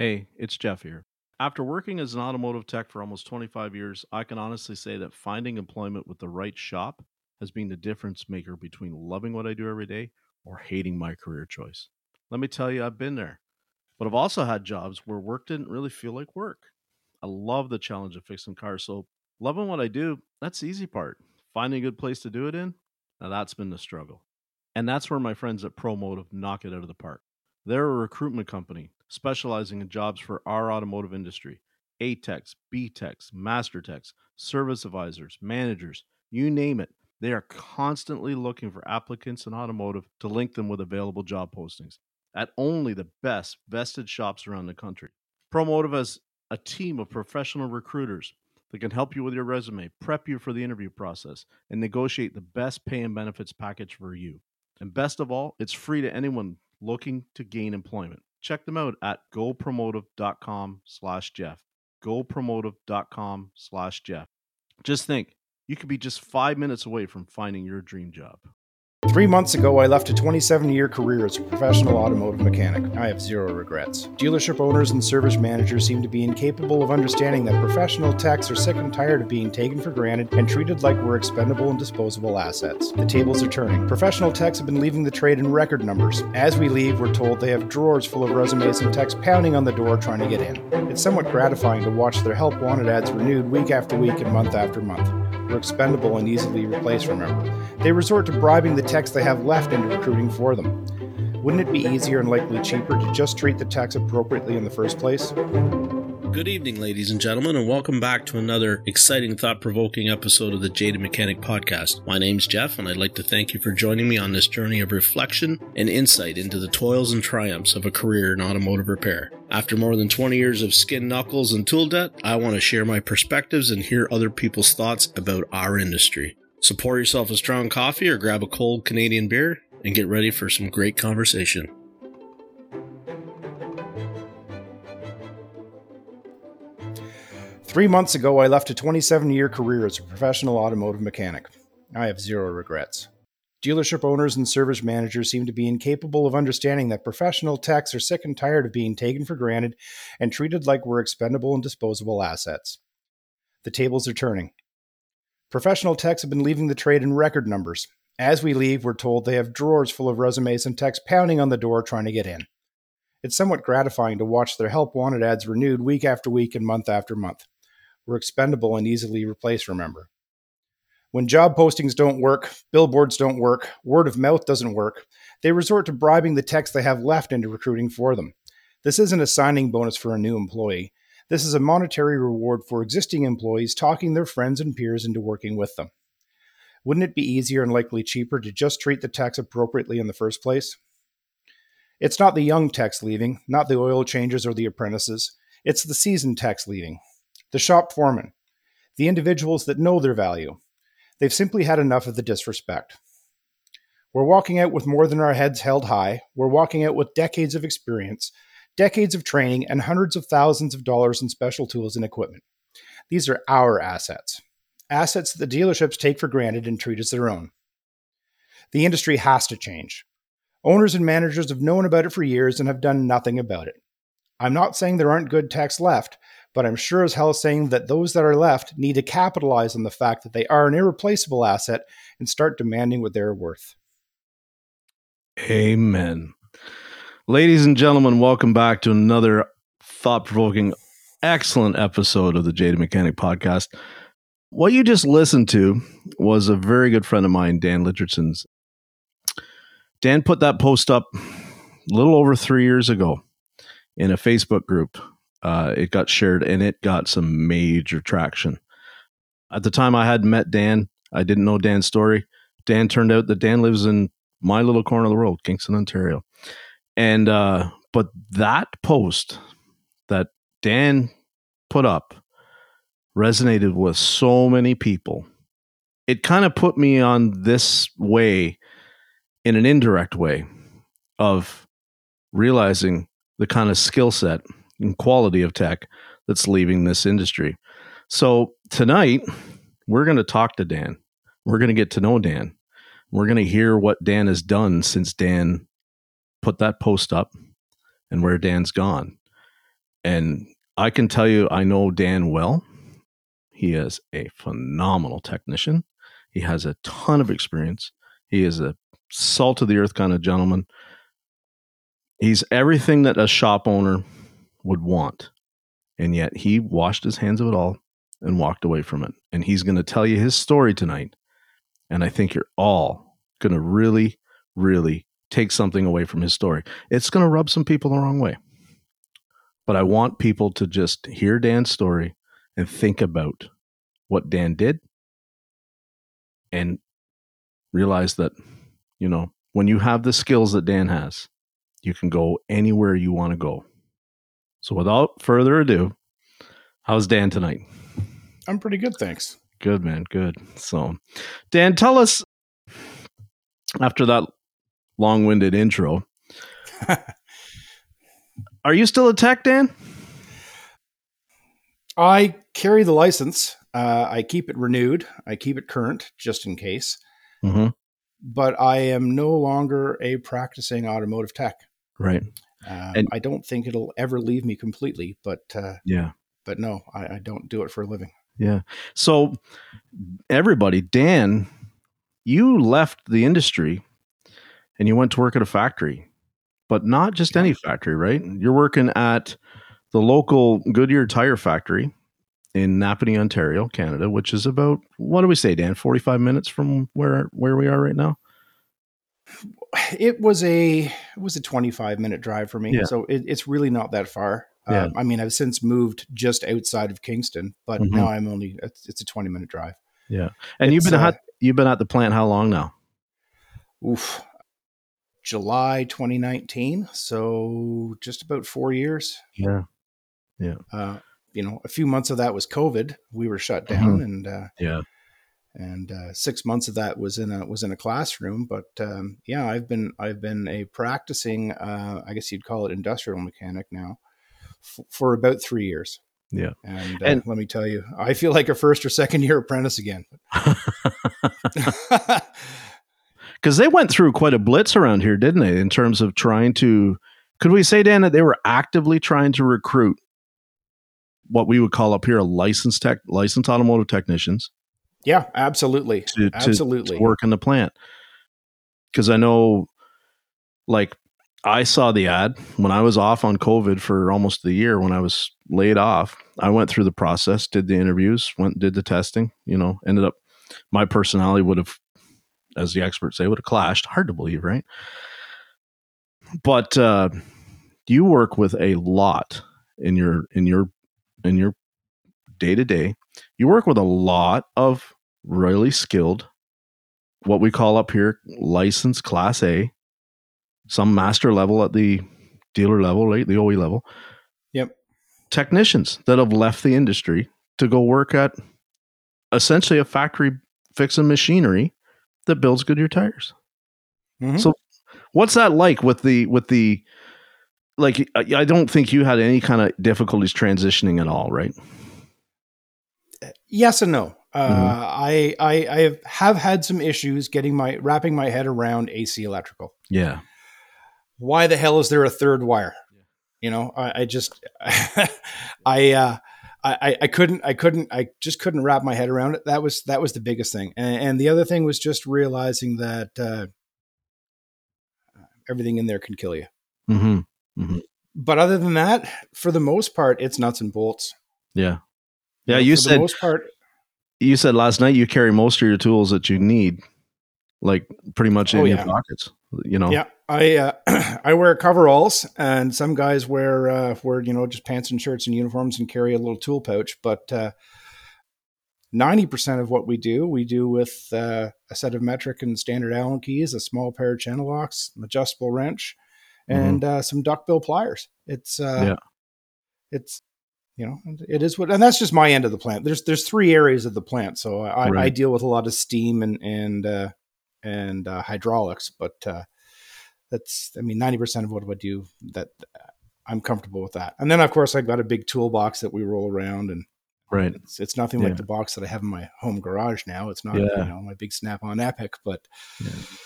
Hey, it's Jeff here. After working as an automotive tech for almost 25 years, I can honestly say that finding employment with the right shop has been the difference maker between loving what I do every day or hating my career choice. Let me tell you, I've been there. But I've also had jobs where work didn't really feel like work. I love the challenge of fixing cars, so loving what I do, that's the easy part. Finding a good place to do it in, now that's been the struggle. And that's where my friends at ProMotive knock it out of the park. They're a recruitment company specializing in jobs for our automotive industry. A techs, B service advisors, managers, you name it. They are constantly looking for applicants in automotive to link them with available job postings at only the best vested shops around the country. ProMotive has a team of professional recruiters that can help you with your resume, prep you for the interview process, and negotiate the best pay and benefits package for you. And best of all, it's free to anyone looking to gain employment. Check them out at gopromotive.com slash Jeff. Gopromotive.com slash Jeff. Just think, you could be just five minutes away from finding your dream job. Three months ago, I left a 27 year career as a professional automotive mechanic. I have zero regrets. Dealership owners and service managers seem to be incapable of understanding that professional techs are sick and tired of being taken for granted and treated like we're expendable and disposable assets. The tables are turning. Professional techs have been leaving the trade in record numbers. As we leave, we're told they have drawers full of resumes and techs pounding on the door trying to get in. It's somewhat gratifying to watch their help wanted ads renewed week after week and month after month were expendable and easily replaced, remember. They resort to bribing the techs they have left into recruiting for them. Wouldn't it be easier and likely cheaper to just treat the techs appropriately in the first place? Good evening, ladies and gentlemen, and welcome back to another exciting, thought provoking episode of the Jaded Mechanic Podcast. My name's Jeff, and I'd like to thank you for joining me on this journey of reflection and insight into the toils and triumphs of a career in automotive repair. After more than 20 years of skin knuckles and tool debt, I want to share my perspectives and hear other people's thoughts about our industry. So pour yourself a strong coffee or grab a cold Canadian beer and get ready for some great conversation. Three months ago, I left a 27 year career as a professional automotive mechanic. I have zero regrets. Dealership owners and service managers seem to be incapable of understanding that professional techs are sick and tired of being taken for granted and treated like we're expendable and disposable assets. The tables are turning. Professional techs have been leaving the trade in record numbers. As we leave, we're told they have drawers full of resumes and techs pounding on the door trying to get in. It's somewhat gratifying to watch their help wanted ads renewed week after week and month after month. We're expendable and easily replaced, remember. When job postings don't work, billboards don't work, word of mouth doesn't work, they resort to bribing the techs they have left into recruiting for them. This isn't a signing bonus for a new employee. This is a monetary reward for existing employees talking their friends and peers into working with them. Wouldn't it be easier and likely cheaper to just treat the techs appropriately in the first place? It's not the young techs leaving, not the oil changers or the apprentices. It's the seasoned techs leaving the shop foreman, the individuals that know their value. They've simply had enough of the disrespect. We're walking out with more than our heads held high. We're walking out with decades of experience, decades of training, and hundreds of thousands of dollars in special tools and equipment. These are our assets, assets that the dealerships take for granted and treat as their own. The industry has to change. Owners and managers have known about it for years and have done nothing about it. I'm not saying there aren't good techs left, but I'm sure as hell saying that those that are left need to capitalize on the fact that they are an irreplaceable asset and start demanding what they're worth. Amen. Ladies and gentlemen, welcome back to another thought provoking, excellent episode of the Jaded Mechanic podcast. What you just listened to was a very good friend of mine, Dan Richardson's. Dan put that post up a little over three years ago in a Facebook group uh, it got shared and it got some major traction. At the time, I had met Dan. I didn't know Dan's story. Dan turned out that Dan lives in my little corner of the world, Kingston, Ontario. And, uh, but that post that Dan put up resonated with so many people. It kind of put me on this way in an indirect way of realizing the kind of skill set and quality of tech that's leaving this industry. So tonight, we're going to talk to Dan. We're going to get to know Dan. We're going to hear what Dan has done since Dan put that post up and where Dan's gone. And I can tell you, I know Dan well. He is a phenomenal technician. He has a ton of experience. He is a salt of the earth kind of gentleman. He's everything that a shop owner would want. And yet he washed his hands of it all and walked away from it. And he's going to tell you his story tonight. And I think you're all going to really, really take something away from his story. It's going to rub some people the wrong way. But I want people to just hear Dan's story and think about what Dan did and realize that, you know, when you have the skills that Dan has, you can go anywhere you want to go. So without further ado, how's Dan tonight? I'm pretty good, thanks. Good, man. Good. So, Dan, tell us after that long winded intro, are you still a tech, Dan? I carry the license. Uh, I keep it renewed. I keep it current just in case. Mm-hmm. But I am no longer a practicing automotive tech. Right. Um, And- I don't think it'll ever leave me completely. But uh, Yeah. but no, I, I don't do it for a living. Yeah. So, everybody, Dan, you left the industry and you went to work at a factory, but not just any factory, right? You're working at the local Goodyear tire factory in Napanee, Ontario, Canada, which is about what do we say, Dan? Forty five minutes from where where we are right now. It was a it was a 25 minute drive for me, Yeah. so it, it's really not that far. Yeah. Um, I mean, I've since moved just outside of Kingston, but Mhm. now I'm only it's, it's a 20 minute drive. Yeah, and you've been uh, at you've been at the plant how long now? Oof. July 2019, so just about four years. Yeah, yeah. Uh, you know, a few months of that was COVID. We were shut down, and uh, yeah, and uh, six months of that was in a was in a classroom. But um, yeah, I've been I've been a practicing, uh, I guess you'd call it industrial mechanic now, f- for about three years. Yeah. and, uh, And- let me tell you, I feel like a first or second year apprentice again. because they went through quite a blitz around here, didn't they? In terms of trying to, could we say, Dan, that they were actively trying to recruit what we would call up here a licensed tech, licensed automotive technicians yeah, absolutely, to, to, absolutely. to work in the plant? Because I know, like, I saw the ad when I was off on COVID for almost a year. When I was laid off, I went through the process, did the interviews, went did the testing. You know, ended up my personality would have, as the experts say, would have clashed. Hard to believe, right? But uh, you work with a lot in your in your in your day to day. You work with a lot of really skilled, what we call up here licensed class A, some master level at the dealer level, right? The OE level. Yep. Technicians that have left the industry to go work at essentially a factory fixing machinery that builds Goodyear tires. Mhm. So what's that like with the with the like I don't think you had any kind of difficulties transitioning at all, right? Yes and no. Uh, Mhm. I, I I have, had some issues getting my wrapping my head around AC electrical. Yeah. Why the hell is there a third wire? You know, I, I just I uh I, I couldn't I couldn't I just couldn't wrap my head around it. That was that was the biggest thing. And, and the other thing was just realizing that uh, everything in there can kill you. Mm-hmm. But other than that, for the most part, it's nuts and bolts. Yeah. Yeah. know, You for the said most part, you said last night you carry most of your tools that you need, like pretty much in Oh, your pockets. You know. Yeah, I uh, I wear coveralls, and some guys wear uh, wear you know just pants and shirts and uniforms and carry a little tool pouch. But uh, ninety percent of what we do, we do with uh, a set of metric and standard Allen keys, a small pair of channel locks, an adjustable wrench, and uh, some duckbill pliers. It's uh, Mm-hmm. Yeah. it's you know it is what, and that's just my end of the plant. There's there's three areas of the plant, so I, I deal with a lot of steam and and uh, and uh, hydraulics, but uh, that's I mean ninety percent of what I do that uh, I'm comfortable with that. And then of course I've got a big toolbox that we roll around, and Right. it's it's nothing Yeah. like the box that I have in my home garage now. It's not Yeah. you know my big Snap-on Epiq, but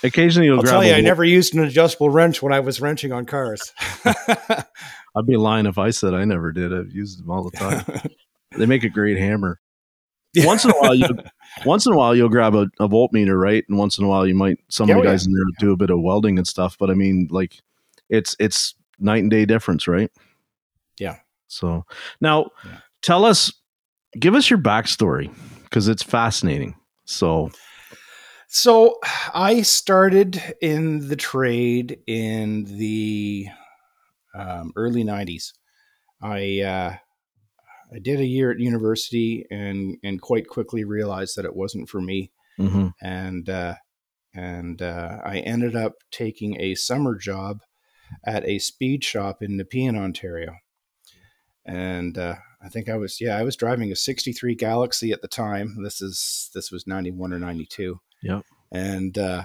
Occasionally you'll I'll tell you, I never used an adjustable wrench when I was wrenching on cars. I'd be lying if I said I never did. I've used them all the time. they make a great hammer. Once in a while, you once in a while you'll grab a, a voltmeter, right? And once in a while you might some of Oh, the yeah. guys in there do a bit of welding and stuff. But I mean, like it's it's night and day difference, right? Yeah. So now, Yeah. tell us, give us your backstory because it's fascinating. So So I started in the trade in the um, early '90s. I uh, I did a year at university and and quite quickly realized that it wasn't for me. mhm. and uh, and uh, I ended up taking a summer job at a speed shop in Nepean, Ontario. And uh, I think I was yeah I was driving a '63 Galaxie at the time. This is this was '91 or '92. Yep. And uh,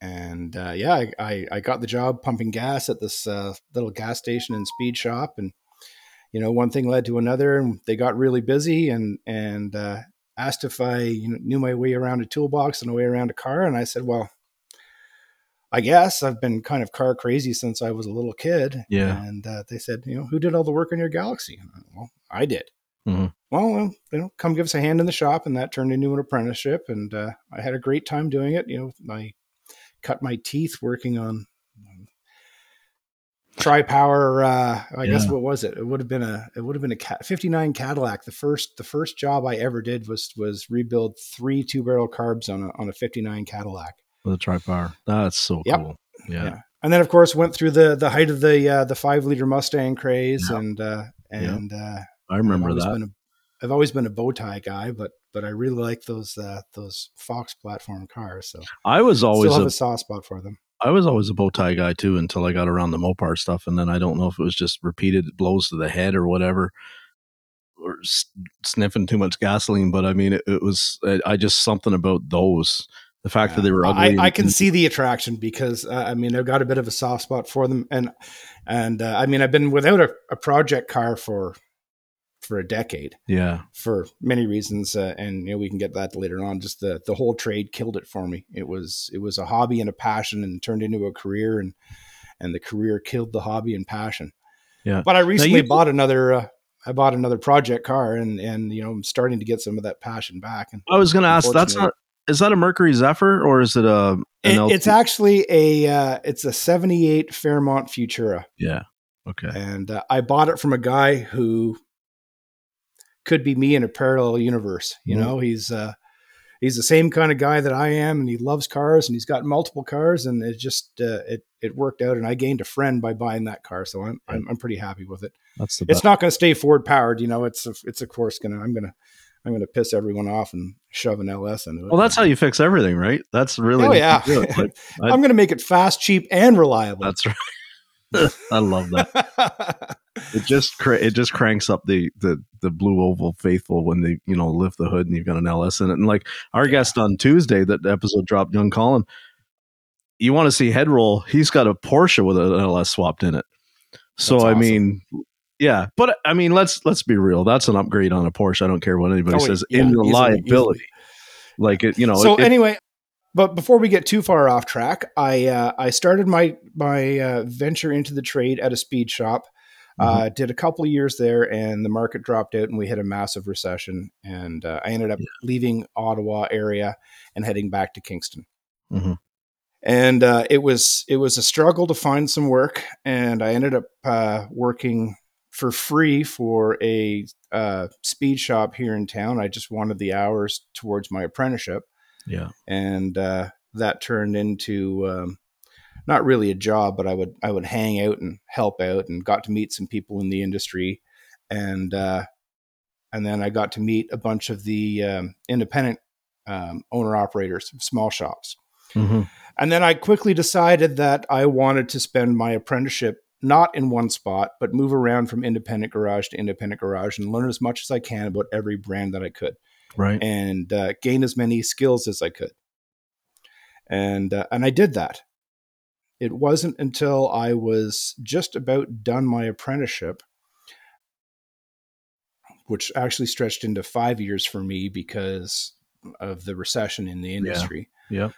and uh, yeah, I, I I got the job pumping gas at this uh, little gas station and speed shop, and you know one thing led to another, and they got really busy, and and uh, asked if I you know, knew my way around a toolbox and a way around a car, and I said, well, I guess I've been kind of car crazy since I was a little kid. Yeah. And uh, they said, you know, who did all the work on your Galaxie? And I, well, I did. Mhm. Well, well, you know, come give us a hand in the shop, and that turned into an apprenticeship, and uh, I had a great time doing it. You know, I cut my teeth working on. um, Tri-power. Uh, I guess what was it? It would have been a. It would have been a Ca- '59 Cadillac. The first. The first job I ever did was was rebuild three two barrel carbs on a on a '59 Cadillac. with a tri power. That's so Yep. cool. Yeah. Yeah. And then of course went through the the height of the uh, the five liter Mustang craze Yeah. and uh, and uh, I remember I've that a, i've always been a bow tie guy, but but I really like those uh, those Fox platform cars. So I was always still have a a soft spot for them. I was always a bow tie guy too until I got around the Mopar stuff, and then I don't know if it was just repeated blows to the head or whatever, or s- sniffing too much gasoline. But I mean, it, it was I I just something about those. The fact that they were ugly. I, and- I can and- see the attraction because uh, I mean I've got a bit of a soft spot for them, and and uh, I mean I've been without a, a project car for for a decade. Yeah, for many reasons, uh, and you know we can get that later on. Just the the whole trade killed it for me. It was it was a hobby and a passion, and turned into a career, and and the career killed the hobby and passion. Yeah. But I recently you- bought another. Uh, I bought another project car, and and you know I'm starting to get some of that passion back. And I was going to ask. That's not. Is that a Mercury Zephyr or is it a? An it, it's actually a uh, it's a '78 Fairmont Futura. yeah. Okay. and uh, I bought it from a guy who could be me in a parallel universe. You Mhm. know, he's uh, he's the same kind of guy that I am, and he loves cars, and he's got multiple cars, and it just uh, it it worked out, and I gained a friend by buying that car, so I'm I'm, I'm pretty happy with it. That's the It's not going to stay Ford powered, you know. It's it's of course gonna I'm gonna I'm gonna piss everyone off and shove an LS into it. Well, that's how you fix everything, right? That's really. Oh yeah, like, I- I'm gonna make it fast, cheap, and reliable. that's right. I love that. It just cra- it just cranks up the the the blue oval faithful when they you know lift the hood and you've got an LS in it. And like our guest on Tuesday, that episode dropped, young Colin. You want to see head roll? He's got a Porsche with an LS swapped in it. So That's I mean, yeah, but I mean, let's let's be real. That's an upgrade on a Porsche. I don't care what anybody Oh, says. yeah, in reliability, easily. like it, you know. so it- anyway but before we get too far off track i uh, i started my my uh, venture into the trade at a speed shop. Mm-hmm. uh, did a couple of years there and the market dropped out and we hit a massive recession and uh, i ended up leaving ottawa area and heading back to kingston. Mhm. and uh, it was it was a struggle to find some work and i ended up uh, working for free for a uh, speed shop here in town. I just wanted the hours towards my apprenticeship yeah, and uh, that turned into um, not really a job, but I would I would hang out and help out, and got to meet some people in the industry, and uh, and then I got to meet a bunch of the um, independent um, owner operators of small shops, Mhm. and then I quickly decided that I wanted to spend my apprenticeship not in one spot, but move around from independent garage to independent garage and learn as much as I can about every brand that I could right. and uh, gain as many skills as I could. And uh, and I did that. It wasn't until I was just about done my apprenticeship, which actually stretched into five years for me because of the recession in the industry. Yeah.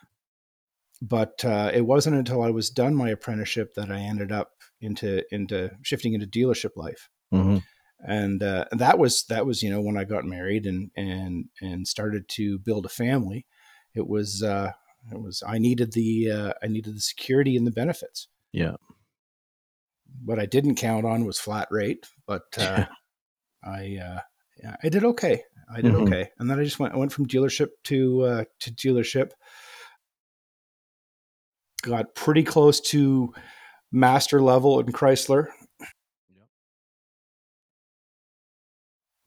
but uh, it wasn't until I was done my apprenticeship that I ended up into into shifting into dealership life. Mm-hmm. And uh, that was that was you know when I got married and and and started to build a family. It was uh, it was I needed the uh, I needed the security and the benefits. Yeah. What I didn't count on was flat rate, but uh, I uh, yeah, I did okay. I did Mhm. okay, and then I just went. I went from dealership to uh, to dealership. Got pretty close to master level in Chrysler.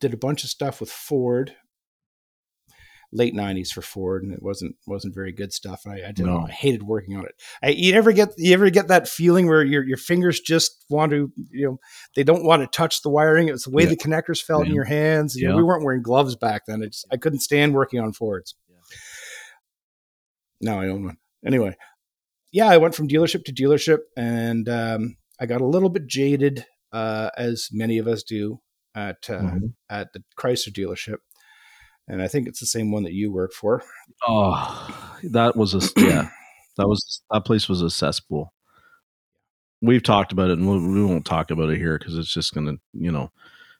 Did a bunch of stuff with Ford. Late '90s for Ford, and it wasn't wasn't very good stuff. I, I didn't. No. I hated working on it. I, you ever get you ever get that feeling where your your fingers just want to you know they don't want to touch the wiring. It was the way Yeah. the connectors felt in your hands. You know, Yeah. we weren't wearing gloves back then. I just I couldn't stand working on Fords. Yeah. Now I own one. Anyway, yeah, I went from dealership to dealership, and um, I got a little bit jaded, uh, as many of us do at uh, Mhm. at the Chrysler dealership. And I think it's the same one that you work for. Oh, that was a yeah. That was that place was a cesspool. We've talked about it, and we, we won't talk about it here because it's just gonna, you know,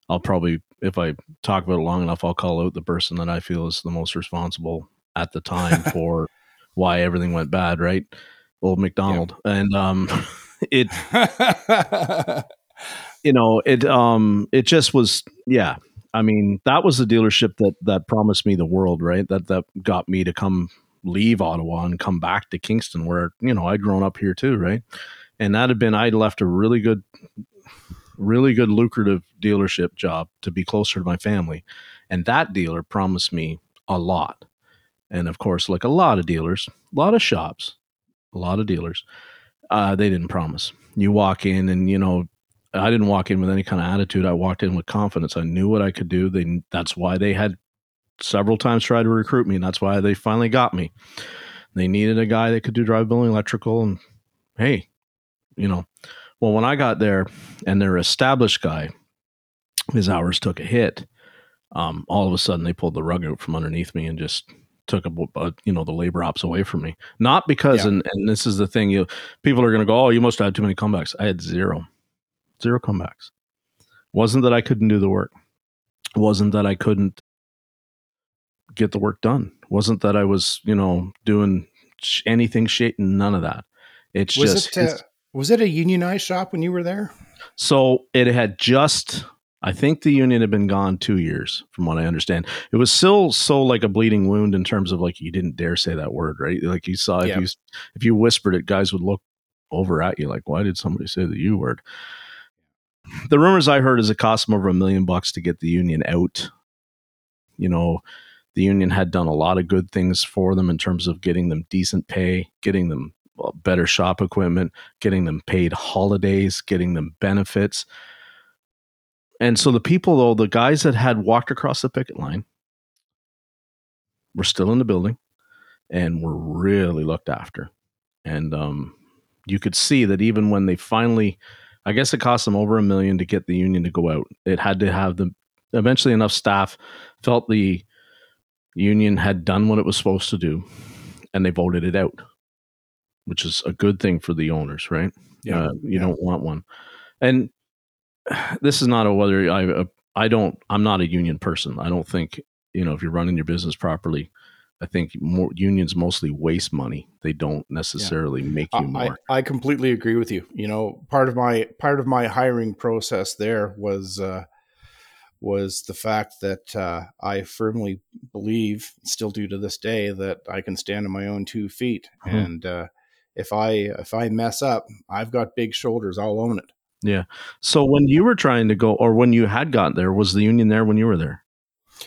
I'll probably if I talk about it long enough, I'll call out the person that I feel is the most responsible at the time for why everything went bad. Right, old McDonald, and um, it you know it um it just was yeah. I mean that was the dealership that that promised me the world right? That that got me to come leave ottawa and come back to kingston where you know i'd grown up here too right? And that had been i'd left a really good really good lucrative dealership job to be closer to my family. And that dealer promised me a lot. And of course like a lot of dealers a lot of shops a lot of dealers uh, they didn't promise. You walk in and you know I didn't walk in with any kind of attitude. I walked in with confidence. I knew what I could do. They that's why they had several times tried to recruit me, and that's why they finally got me. They needed a guy that could do drivability electrical, and hey, you know, well when I got there and their established guy, his hours took a hit. Um, all of a sudden, they pulled the rug out from underneath me and just took a, a you know the labor ops away from me. Not because, Yeah. and and this is the thing, you people are going to go, oh, you must have had too many comebacks. I had zero zero comebacks. Wasn't that I couldn't do the work. Wasn't that I couldn't get the work done. Wasn't that I was, you know, doing anything shit. None of that. It's was just it uh, was it a unionized shop when you were there? so it had just. I think the union had been gone two years, from what I understand. It was still so like a bleeding wound in terms of like you didn't dare say that word, right? Like you saw if Yeah. you if you whispered it, guys would look over at you like, why did somebody say the U word? The rumors I heard is it cost them over a million bucks to get the union out. You know, the union had done a lot of good things for them in terms of getting them decent pay, getting them uh, better shop equipment, getting them paid holidays, getting them benefits. And so the people, though, the guys that had walked across the picket line were still in the building and were really looked after. And um, you could see that even when they finally, I guess it cost them over a million to get the union to go out. It had to have the eventually enough staff felt the union had done what it was supposed to do, and they voted it out, which is a good thing for the owners, right? Yeah. Uh, you Yeah. don't want one, and this is not a whether I I don't I'm not a union person. I don't think you know if you're running your business properly. I think more unions mostly waste money. They don't necessarily make you more. I I completely agree with you. You know, part of my part of my hiring process there was uh, was the fact that uh, I firmly believe, still do to this day, that I can stand on my own two feet, Mhm. and uh, if I if I mess up, I've got big shoulders. I'll own it. Yeah. So when you were trying to go, or when you had got there, was the union there when you were there?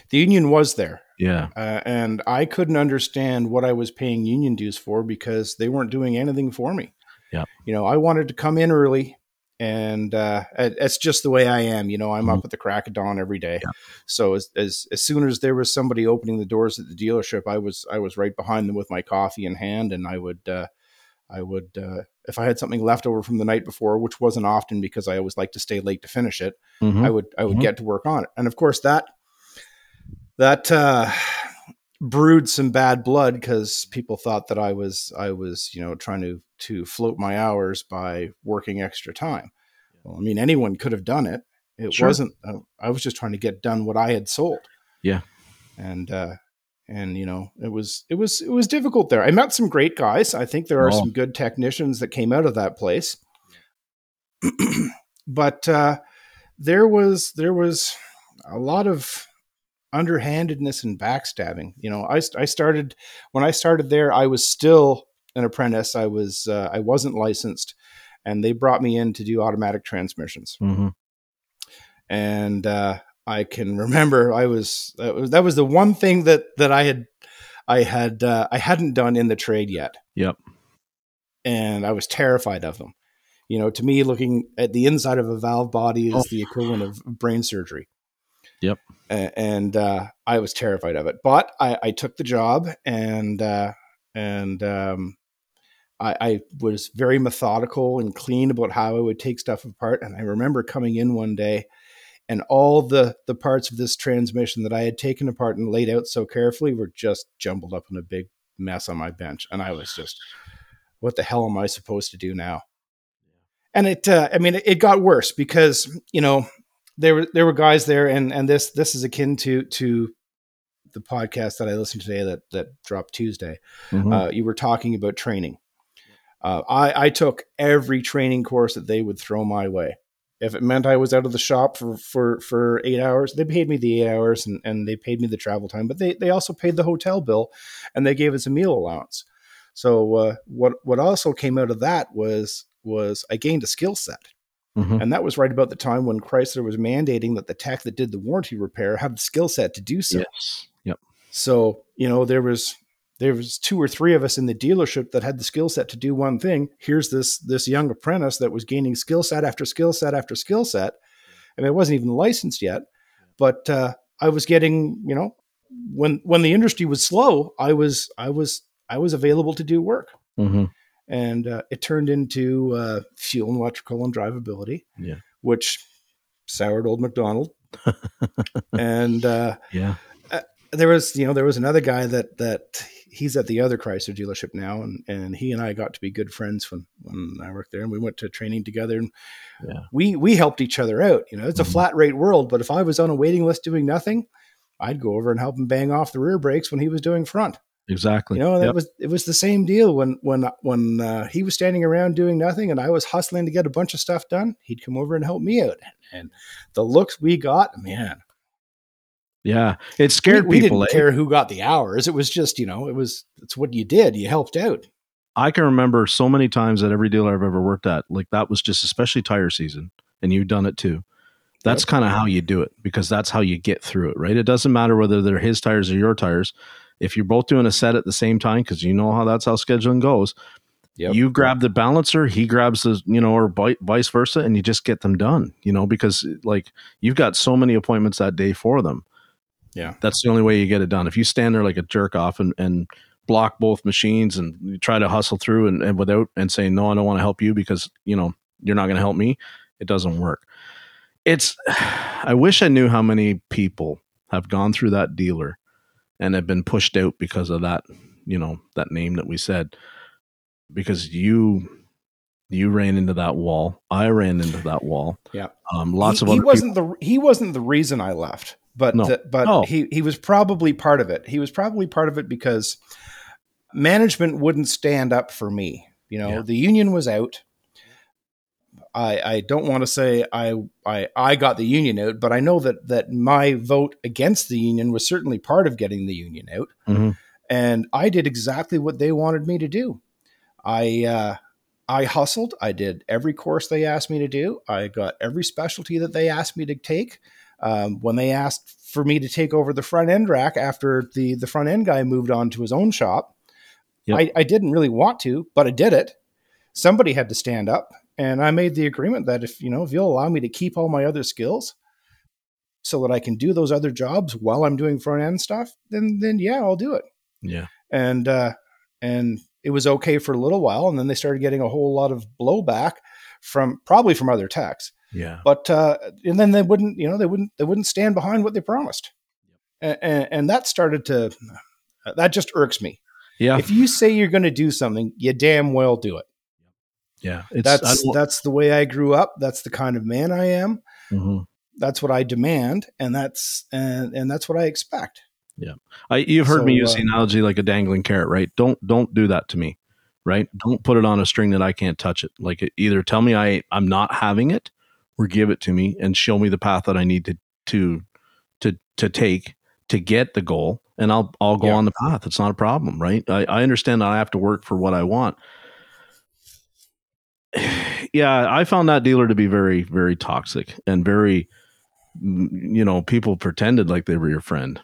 The union was there. Yeah, Uh, and I couldn't understand what I was paying union dues for because they weren't doing anything for me. Yeah. You know, I wanted to come in early, and uh, it's just the way I am. You know, I'm up at the crack of dawn every day. Mm-hmm. Yeah. So as, as as soon as there was somebody opening the doors at the dealership, I was I was right behind them with my coffee in hand, and I would. Uh, I would, uh, if I had something left over from the night before, which wasn't often because I always like to stay late to finish it, Mhm. I would I would Mhm. get to work on it. And of course that that uh, brewed some bad blood because people thought that I was I was you know trying to to float my hours by working extra time. Well, I mean anyone could have done it. It Sure. wasn't. Uh, I was just trying to get done what I had sold. Yeah. and uh, and you know it was it was it was difficult there. I met some great guys. I think there are Oh. some good technicians that came out of that place. but uh, there was there was a lot of underhandedness and backstabbing. You know, I I started when I started there. I was still an apprentice. I was uh, I wasn't licensed, and they brought me in to do automatic transmissions. Mm-hmm. And uh, I can remember I was that, was that was the one thing that that I had I had uh, I hadn't done in the trade yet. Yep. and I was terrified of them. You know, to me, looking at the inside of a valve body is Oh. the equivalent of brain surgery. Yep. A- and uh, I was terrified of it, but I, I took the job, and uh, and um, I, I was very methodical and clean about how I would take stuff apart. And I remember coming in one day, and all the the parts of this transmission that I had taken apart and laid out so carefully were just jumbled up in a big mess on my bench, and I was just, what the hell am I supposed to do now? And it, uh, I mean, it, it got worse because you know there were there were guys there, and and this this is akin to to the podcast that I listened to today that that dropped Tuesday. Mhm. Uh, you were talking about training. Uh, I, I took every training course that they would throw my way. If it meant I was out of the shop for, for, for eight hours, they paid me the eight hours and, and they paid me the travel time, but they, they also paid the hotel bill and they gave us a meal allowance. So uh, what what also came out of that was was I gained a skill set, Mhm. and that was right about the time when Chrysler was mandating that the tech that did the warranty repair have the skill set to do so. Yes. Yep. So, you know, there was there was two or three of us in the dealership that had the skill set to do one thing. Here's this this young apprentice that was gaining skill set after skill set after skill set. And it wasn't even licensed yet, but uh, I was getting, you know, when when the industry was slow, I was I was I was available to do work. Mhm. And uh, it turned into uh, fuel and electrical and drivability, Yeah. which soured old McDonald. and uh, Yeah. there was you know there was another guy that that he's at the other Chrysler dealership now and and he and I got to be good friends when when I worked there and we went to training together and Yeah. we we helped each other out you know it's a Mhm. flat rate world but if I was on a waiting list doing nothing I'd go over and help him bang off the rear brakes when he was doing front Exactly. you know that Yep. was it was the same deal when when when uh, he was standing around doing nothing and I was hustling to get a bunch of stuff done he'd come over and help me out and the looks we got man yeah. It scared we, we didn't eh? care who got the hours. It was just, you know, it was it's what you did. You helped out. I can remember so many times at every dealer I've ever worked at, like that was just especially tire season, and you've done it too. That's Yep. kind of how you do it because that's how you get through it, right? It doesn't matter whether they're his tires or your tires. If you're both doing a set at the same time, because you know how that's how scheduling goes, Yep. you grab the balancer, he grabs the, you know, or vi- vice versa, and you just get them done, you know, because like you've got so many appointments that day for them. Yeah. That's the only way you get it done. If you stand there like a jerk off and, and block both machines and try to hustle through and, and without and say, no, I don't want to help you because, you know, you're not going to help me, it doesn't work. It's, I wish I knew how many people have gone through that dealer and have been pushed out because of that, you know, that name that we said, because you, you ran into that wall. I ran into that wall. Yeah. Um, lots he, of other he wasn't the he wasn't the reason I left, but No. the- but No. he he was probably part of it. He was probably part of it because management wouldn't stand up for me. You know, Yeah. the union was out. I I don't want to say I I I got the union out, but I know that that my vote against the union was certainly part of getting the union out. Mhm. and I did exactly what they wanted me to do. I uh, I hustled. I did every course they asked me to do. I got every specialty that they asked me to take. Um, when they asked for me to take over the front end rack after the the front end guy moved on to his own shop, Yep. I, I didn't really want to, but I did it. Somebody had to stand up, and I made the agreement that if you know if you'll allow me to keep all my other skills, so that I can do those other jobs while I'm doing front end stuff, then then yeah, I'll do it Yeah. and uh, and it was okay for a little while, and then they started getting a whole lot of blowback from probably from other techs. Yeah. But uh, and then they wouldn't, you know, they wouldn't they wouldn't stand behind what they promised, and, and, and that started to That just irks me. Yeah, If you say you're going to do something, you damn well do it. Yeah. It's That's that's the way I grew up. That's the kind of man I am. Mhm. That's what I demand, and that's and and that's what I expect. Yeah, I, you've heard me use uh, the analogy like a dangling carrot, right? Don't don't do that to me, right? Don't put it on a string that I can't touch it. Like either tell me I I'm not having it, or give it to me and show me the path that I need to to to to take to get the goal, and I'll I'll go Yeah. on the path. It's not a problem, right? I, I understand that I have to work for what I want. Yeah, I found that dealer to be very very toxic and very, you know, people pretended like they were your friend,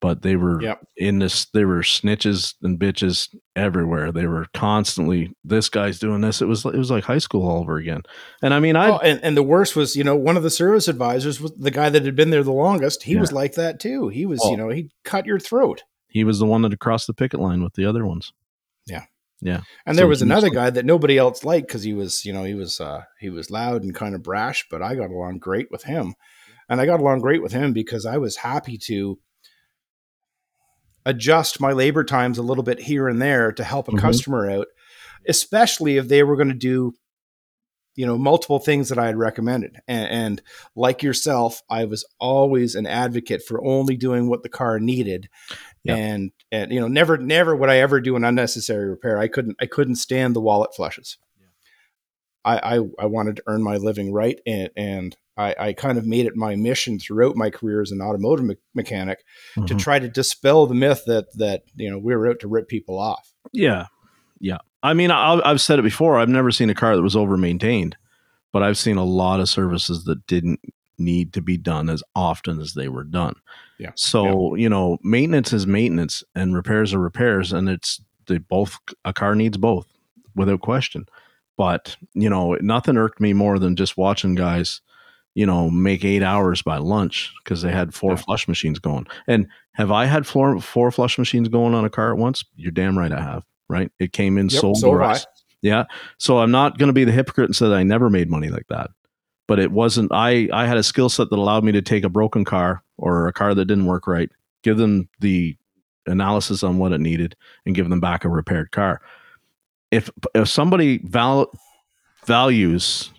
but they were Yep. in this they were snitches and bitches everywhere they were constantly this guy's doing this it was it was like high school all over again and i mean i Oh, and, and the worst was, you know, one of the service advisors was the guy that had been there the longest. He Yeah. was like that too. He was, Oh. you know, he'd cut your throat. he was the one that had crossed the picket line with the other ones Yeah. Yeah And there was another guy that nobody else liked because he was, you know, he was uh, he was loud and kind of brash, but I got along great with him, and I got along great with him because I was happy to adjust my labor times a little bit here and there to help a Mhm. customer out, especially if they were going to do, you know, multiple things that I had recommended. And, and like yourself, I was always an advocate for only doing what the car needed. Yeah. And and you know, never never would I ever do an unnecessary repair. I couldn't I couldn't stand the wallet flushes. I, I I wanted to earn my living right, and and I, I kind of made it my mission throughout my career as an automotive me- mechanic to Mhm. try to dispel the myth that that you know we were out to rip people off. yeah yeah i mean I, i've said it before i've never seen a car that was over maintained but i've seen a lot of services that didn't need to be done as often as they were done Yeah. so you know maintenance is maintenance and repairs are repairs and it's they both a car needs both without question but you know nothing irked me more than just watching guys you know make eight hours by lunch because they had four Yeah. flush machines going and have i had four, four flush machines going on a car at once you're damn right i have right it came in Yep, sold so or have I- I. yeah so i'm not going to be the hypocrite and say that i never made money like that but it wasn't i i had a skill set that allowed me to take a broken car or a car that didn't work right give them the analysis on what it needed and give them back a repaired car. If if somebody val- values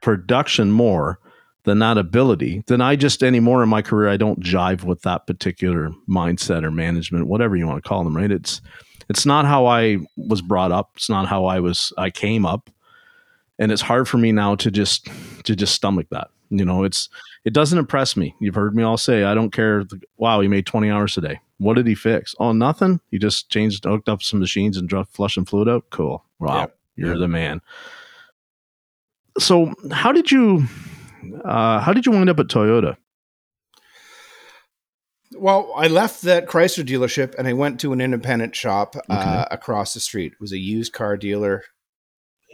production more than that ability then i just anymore in my career i don't jive with that particular mindset or management whatever you want to call them right? It's it's not how i was brought up. It's not how i was i came up and it's hard for me now to just to just stomach that you know it's it doesn't impress me. You've heard me all say i don't care wow he made 20 hours today. What did he fix? Oh nothing. He just changed hooked up some machines and dropped and fluid out. Cool. Wow. Yeah. you're Yeah. the man. So how did you uh how did you wind up at toyota? Well, I left that Chrysler dealership and I went to an independent shop uh, across the street. It was a used car dealer.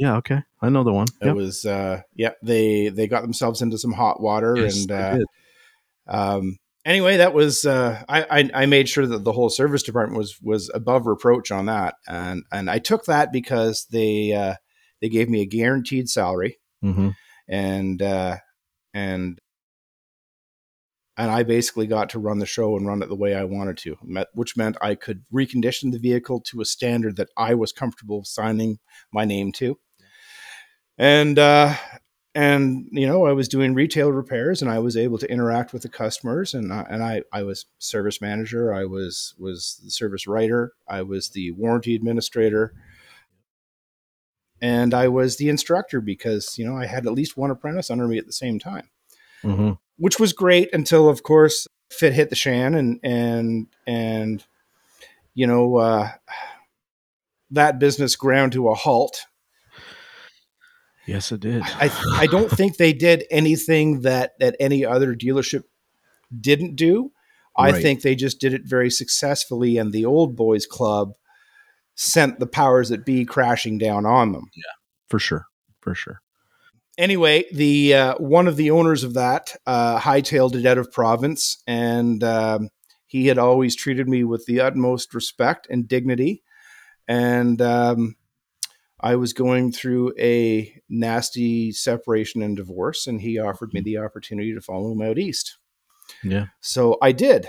Yeah okay i know the one It Yep. was uh, yeah they they got themselves into some hot water Yes, and uh, um, anyway that was uh, I, I I made sure that the whole service department was was above reproach on that and and I took that because they uh, they gave me a guaranteed salary Mhm. and uh, and and I basically got to run the show and run it the way I wanted to, which meant I could recondition the vehicle to a standard that I was comfortable signing my name to. And uh, and you know, I was doing retail repairs, and I was able to interact with the customers, and I, and I I was service manager, I was was the service writer, I was the warranty administrator. And I was the instructor because you know I had at least one apprentice under me at the same time Mhm. which was great until of course fit hit the shan and and and you know uh that business ground to a halt yes it did i i don't think they did anything that that any other dealership didn't do i Right. think they just did it very successfully and the old boys club sent the powers that be crashing down on them Yeah, for sure for sure anyway, the uh, one of the owners of that uh, hightailed it out of province, and um, he had always treated me with the utmost respect and dignity. And um, I was going through a nasty separation and divorce, and he offered me the opportunity to follow him out east. yeah So I did.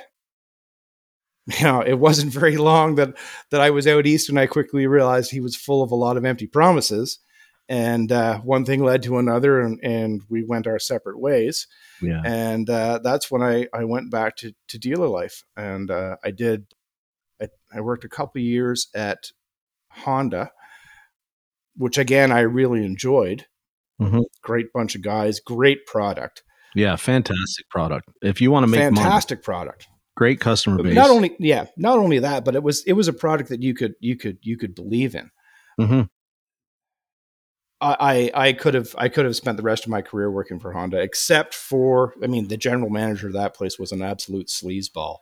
know, it wasn't very long that that I was out east, and I quickly realized he was full of a lot of empty promises. And uh, one thing led to another, and, and we went our separate ways. Yeah. And uh, that's when I, I went back to, to dealer life, and uh, I did. I, I worked a couple years at Honda, which again I really enjoyed. Mhm. Great bunch of guys, great product, Yeah. Fantastic product. If you want to make money, fantastic product. great customer But base. not only yeah, not only that, but it was it was a product that you could you could you could believe in. Mm-hmm. I, I I could have I could have spent the rest of my career working for Honda, except for I mean the general manager of that place was an absolute sleazeball.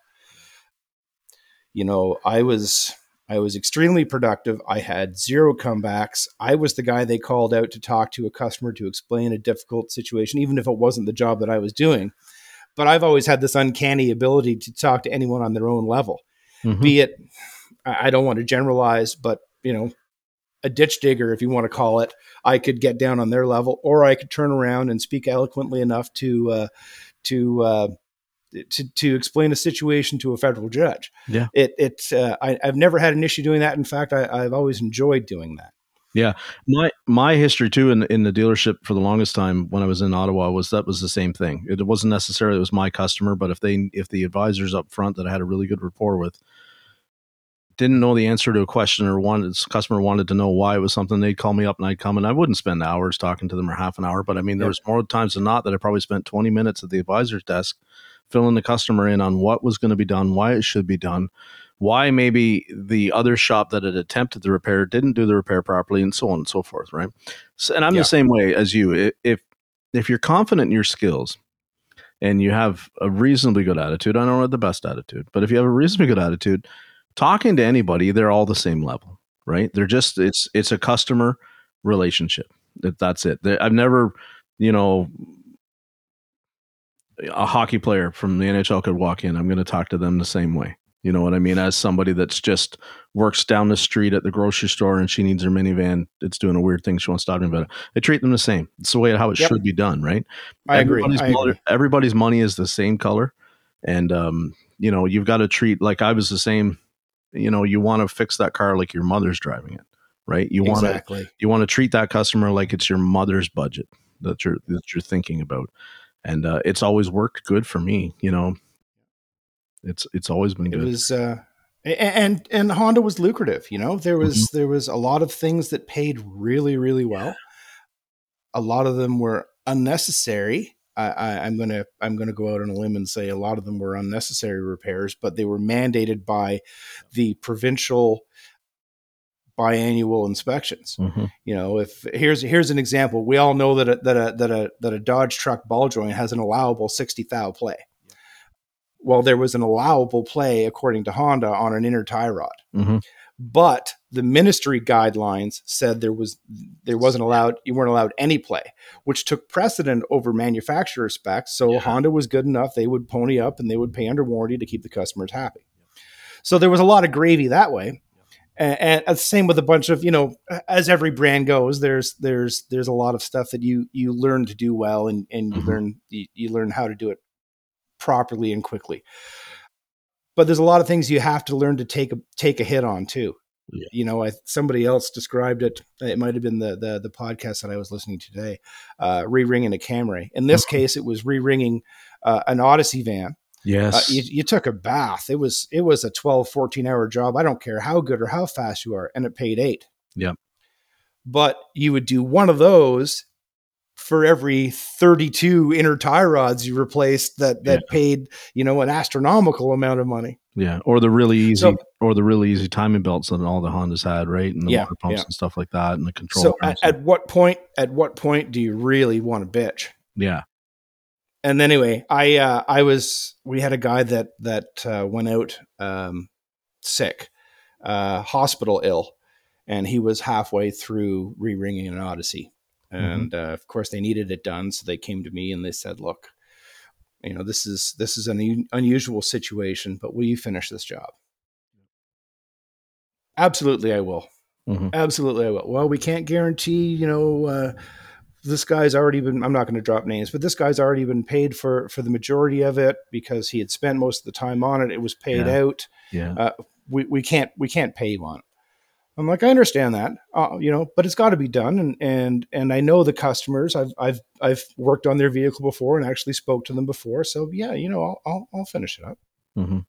You know, I was I was extremely productive. I had zero comebacks. I was the guy they called out to talk to a customer to explain a difficult situation, even if it wasn't the job that I was doing. But I've always had this uncanny ability to talk to anyone on their own level Mhm. be it I don't want to generalize, but you know, a ditch digger, if you want to call it, I could get down on their level, or I could turn around and speak eloquently enough to uh, to, uh, to to explain a situation to a federal judge. Yeah. it it uh, I, I've never had an issue doing that. In fact, I, I've always enjoyed doing that. Yeah, my my history too in in the dealership for the longest time when I was in Ottawa was that was the same thing. It wasn't necessarily it was my customer, but if they if the advisors up front that I had a really good rapport with didn't know the answer to a question or wanted customer wanted to know why it was something, they'd call me up and I'd come and I wouldn't spend hours talking to them or half an hour, but I mean there Yeah. was more times than not that I probably spent twenty minutes at the advisor's desk filling the customer in on what was going to be done, why it should be done, why maybe the other shop that had attempted the repair didn't do the repair properly and so on and so forth right? So, and i'm Yeah. the same way as you. If if you're confident in your skills and you have a reasonably good attitude i don't have the best attitude but if you have a reasonably good attitude talking to anybody they're all the same level right? They're just it's it's a customer relationship that that's it. I've never you know a hockey player from the nhl could walk in i'm going to talk to them the same way you know what I mean? As somebody that's just works down the street at the grocery store and she needs her minivan, it's doing a weird thing. She wants to stop me, about it. I treat them the same. It's the way how it Yep. should be done, right? I agree. Everybody's, I mother- agree. everybody's money is the same color, and um, you know you've got to treat like I was the same. You know, you want to fix that car like your mother's driving it, right? You want to exactly. you want to treat that customer like it's your mother's budget that you're that you're thinking about, and uh, it's always worked good for me. You know, it's it's always been good. It was. Uh, and and Honda was lucrative. You know, there was Mm-hmm. there was a lot of things that paid really really well. A lot of them were unnecessary. I, I, I'm gonna I'm gonna go out on a limb and say a lot of them were unnecessary repairs, but they were mandated by the provincial biannual inspections. Mhm. You know, if here's here's an example, we all know that a, that a that a that a Dodge truck ball joint has an allowable sixty thou play. Well, there was an allowable play according to Honda on an inner tie rod, Mhm. but the ministry guidelines said there was there wasn't allowed you weren't allowed any play, which took precedent over manufacturer specs. So Yeah. Honda was good enough; they would pony up and they would pay under warranty to keep the customers happy. So there was a lot of gravy that way and, and the same with a bunch of you know as every brand goes there's there's there's a lot of stuff that you you learn to do well and and you Mhm. learn you, you learn how to do it properly and quickly. But there's a lot of things you have to learn to take a take a hit on too. Yeah. you know I, somebody else described it it might have been the the, the podcast that i was listening to today uh re-ringing a camry. In this case it was re-ringing uh, an odyssey van uh, Yes. you, you took a bath. It was it was a 12, 14 hour job. I don't care how good or how fast you are, and it paid eight. Yep. But you would do one of those for every 32 inner tie rods you replaced that that paid, you know, an astronomical amount of money. Yeah, or the really easy, So- or the really easy timing belts that all the Hondas had, right? And the Yeah, water pumps yeah. and stuff like that, and the control. So at, at what point at what point do you really want to bitch? yeah, and anyway, I uh, I was we had a guy that that uh, went out um, sick, uh, hospital ill, and he was halfway through re-ringing an Odyssey, and uh, of course they needed it done, so they came to me and they said, "Look, you know this is this is an un- unusual situation, but will you finish this job?" Absolutely, I will. Mhm. Absolutely, I will. Well, we can't guarantee, you know. This guy's already been i'm not going to drop names but this guy's already been paid for for the majority of it because he had spent most of the time on it. It was paid Yeah. out. Yeah. uh, we, we can't we can't pay you on it. I'm like i understand that uh, you know but it's got to be done. And and and i know the customers. I've i've i've worked on their vehicle before and actually spoke to them before. So yeah you know i'll i'll, I'll finish it up. Hmm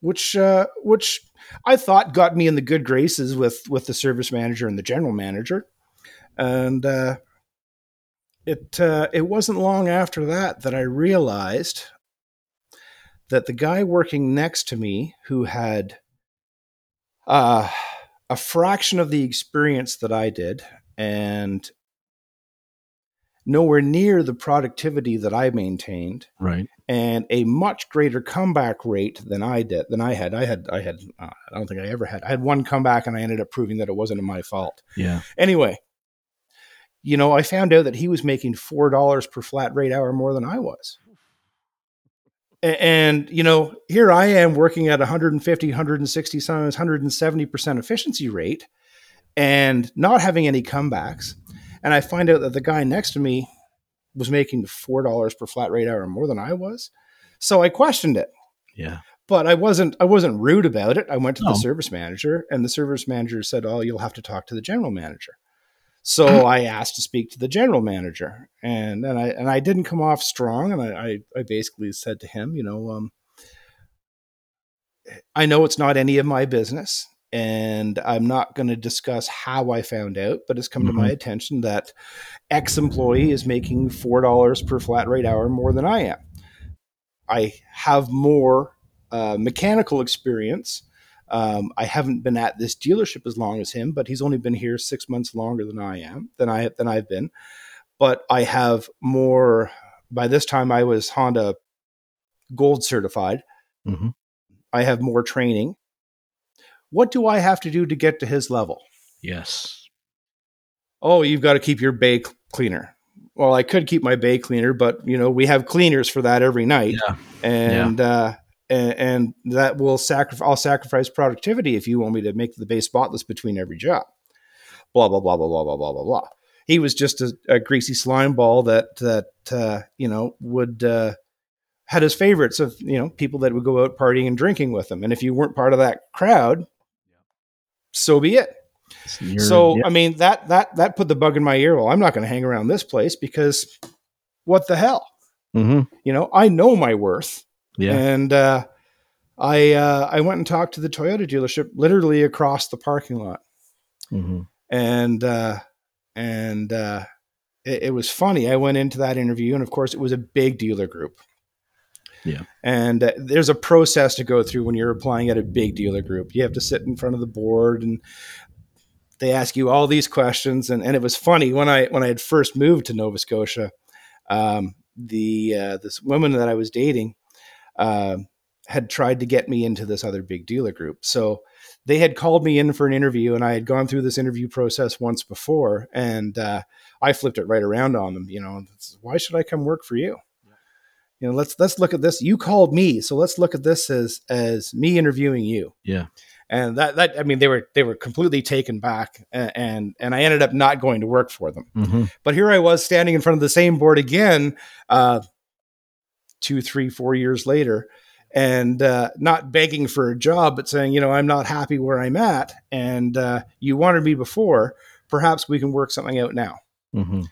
which uh, which I thought got me in the good graces with with the service manager and the general manager, and uh, it uh, it wasn't long after that that I realized that the guy working next to me who had uh, a fraction of the experience that I did and nowhere near the productivity that I maintained Right. and a much greater comeback rate than I did than I had. I had I had uh, I don't think I ever had. I had one comeback and I ended up proving that it wasn't my fault. Yeah. Anyway, you know, I found out that he was making four dollars per flat rate hour more than I was. And you know, here I am working at 150, 160, sometimes 170 percent efficiency rate, and not having any comebacks. And I find out that the guy next to me was making four dollars per flat rate hour more than I was. So I questioned it, Yeah. but I wasn't I wasn't rude about it. I went to No. the service manager, and the service manager said, "Oh, you'll have to talk to the general manager." So I asked to speak to the general manager, and and I and I didn't come off strong, and I I, I basically said to him, you know, um, I know it's not any of my business, and I'm not going to discuss how I found out, but it's come to my attention that X employee is making four dollars per flat rate hour more than I am. I have more uh, mechanical experience. Um, I haven't been at this dealership as long as him, but he's only been here six months longer than I am than I than I've been. But I have more. By this time, I was Honda Gold certified. hmm I have more training. What do I have to do to get to his level? Yes. oh, you've got to keep your bay cleaner. Well, I could keep my bay cleaner, but you know we have cleaners for that every night, Yeah. and uh, and, and that will sacrifice. I'll sacrifice productivity if you want me to make the base spotless between every job. Blah blah blah blah blah blah blah blah blah. He was just a, a greasy slime ball that that uh, you know would uh, had his favorites of you know people that would go out partying and drinking with him, and if you weren't part of that crowd, so be it so yeah. I mean that that that put the bug in my ear. Well, I'm not going to hang around this place because what the hell? Mhm. You know, I know my worth, Yeah. and uh, I uh, I went and talked to the Toyota dealership literally across the parking lot, Mhm. and uh, and uh, it, it was funny. I went into that interview, and of course, it was a big dealer group. Yeah. And uh, there's a process to go through when you're applying at a big dealer group. You have to sit in front of the board and they ask you all these questions. And, and it was funny when I when I had first moved to Nova Scotia, um, the uh, this woman that I was dating uh, had tried to get me into this other big dealer group. So they had called me in for an interview, and I had gone through this interview process once before, and uh, I flipped it right around on them. You know, why should I come work for you? You know, let's let's look at this. You called me, so let's look at this as as me interviewing you. Yeah. And that that I mean, they were they were completely taken back, and and, I ended up not going to work for them. Mhm. But here I was standing in front of the same board again, uh, two, three, four years later, and uh, not begging for a job, but saying, you know, I'm not happy where I'm at, and uh, you wanted me before. Perhaps we can work something out now. Mhm.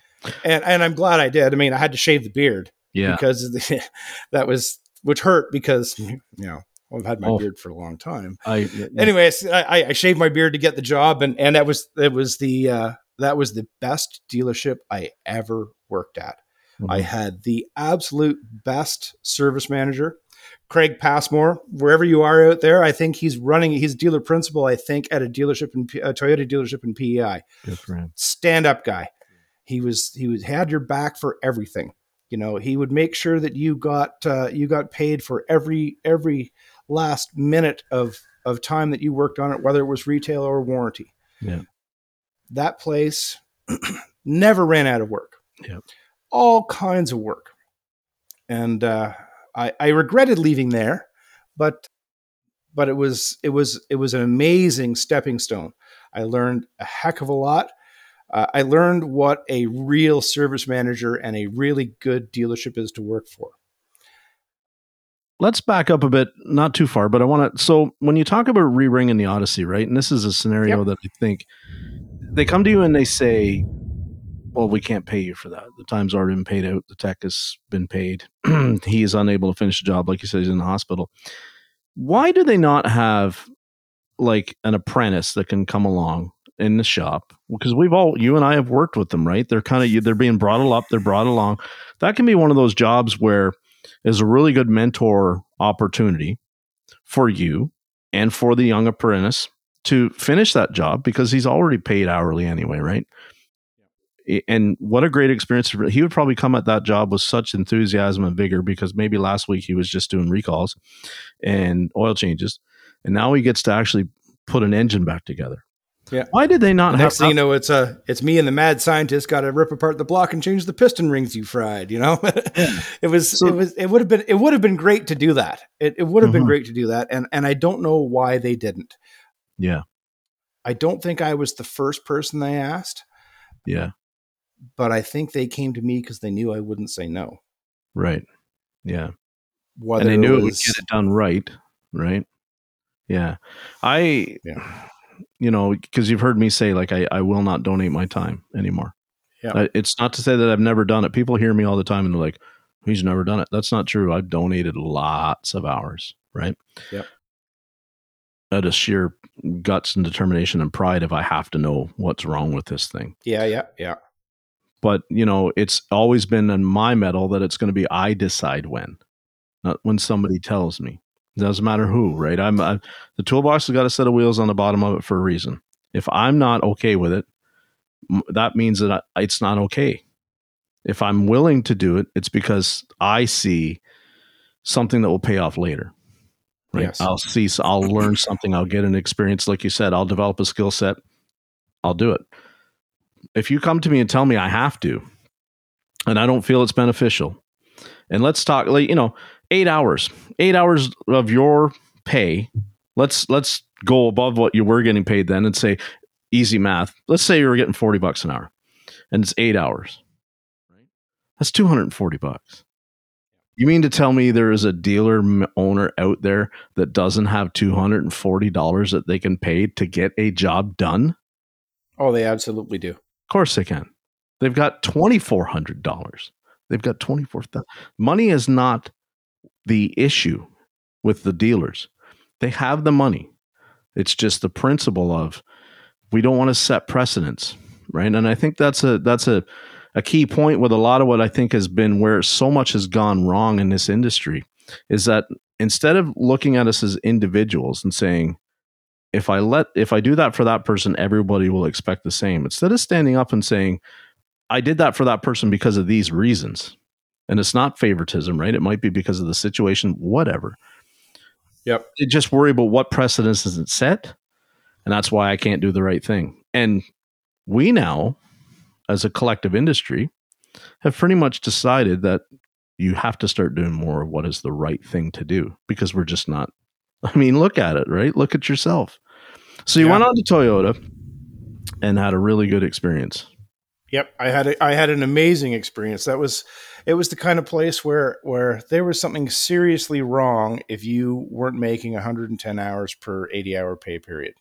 And and I'm glad I did. I mean, I had to shave the beard Yeah. because the, that was which hurt because you know I've had my Oh. beard for a long time I anyways, I, I shaved my beard to get the job, and and that was that was the uh, that was the best dealership I ever worked at. I Mhm. had the absolute best service manager, Craig Passmore. Wherever you are out there, I think he's running. He's dealer principal. I think at a dealership in a Toyota dealership in PEI. good him. Stand up guy. He was he was had your back for everything. You know, he would make sure that you got uh, you got paid for every every last minute of of time that you worked on it, whether it was retail or warranty. Yeah. That place never ran out of work. Yep. All kinds of work. And uh, I, I regretted leaving there, but but it was it was it was an amazing stepping stone. I learned a heck of a lot. Uh, I learned what a real service manager and a really good dealership is to work for. Let's back up a bit, not too far, but I want to. So, when you talk about re ring in the Odyssey, right? And this is a scenario yep. that I think they come to you and they say, well, we can't pay you for that. The time's already been paid out. The tech has been paid. he is unable to finish the job. Like you said, he's in the hospital. Why do they not have like an apprentice that can come along in the shop? Because we've all, you and I have worked with them, right? They're kind of, they're being brought up, they're brought along. That can be one of those jobs where is a really good mentor opportunity for you and for the young apprentice to finish that job because he's already paid hourly anyway, right? And what a great experience he would probably come at that job with such enthusiasm and vigor because maybe last week he was just doing recalls and oil changes. And now he gets to actually put an engine back together. Yeah. Why did they not the next thing you know it's a uh, it's me and the mad scientist got to rip apart the block and change the piston rings you fried you know? It was so, it was it would have been it would have been great to do that. It, it would have been mm-hmm. great to do that. And and i don't know why they didn't. Yeah. I don't think i was the first person they asked. Yeah but I think they came to me because they knew I wouldn't say no. Right. Yeah. Whether and they knew it, was, it would get it done right. Right. Yeah. I, yeah. you know, because you've heard me say, like, I, I will not donate my time anymore. Yeah. It's not to say that I've never done it. People hear me all the time and they're like, he's never done it. That's not true. I've donated lots of hours. Right. Yeah. Out of sheer guts and determination and pride if I have to know what's wrong with this thing. Yeah. Yeah. Yeah but you know it's always been in my mettle that it's going to be i decide when not when somebody tells me. It doesn't matter who right? I'm I, the toolbox has got a set of wheels on the bottom of it for a reason. If i'm not okay with it that means that I, it's not okay. If i'm willing to do it it's because i see something that will pay off later right? Yes. i'll see i'll learn something i'll get an experience like you said i'll develop a skill set i'll do it if you come to me and tell me I have to, and I don't feel it's beneficial, and let's talk, like, you know, eight hours, eight hours of your pay. Let's let's go above what you were getting paid then and say easy math. Let's say you were getting forty bucks an hour, and it's eight hours. Right? That's two hundred and forty bucks. You mean to tell me there is a dealer owner out there that doesn't have $240 that they can pay to get a job done? Oh, they absolutely do course they can. They've got twenty four hundred dollars. They've got twenty four thousand. Money is not the issue with the dealers. They have the money. It's just the principle of we don't want to set precedents, right? And I think that's a that's a a key point with a lot of what I think has been where so much has gone wrong in this industry is that instead of looking at us as individuals and saying, if I let if I do that for that person, everybody will expect the same. Instead of standing up and saying, I did that for that person because of these reasons. And it's not favoritism, right? It might be because of the situation, whatever. Yep. They just worry about what precedence is it set. And that's why I can't do the right thing. And we now, as a collective industry, have pretty much decided that you have to start doing more of what is the right thing to do because we're just not I mean, look at it, right? Look at yourself. So you yeah. went on to Toyota and had a really good experience. Yep, I had a, I had an amazing experience. That was it was the kind of place where where there was something seriously wrong if you weren't making 110 hours per 80 hour pay period.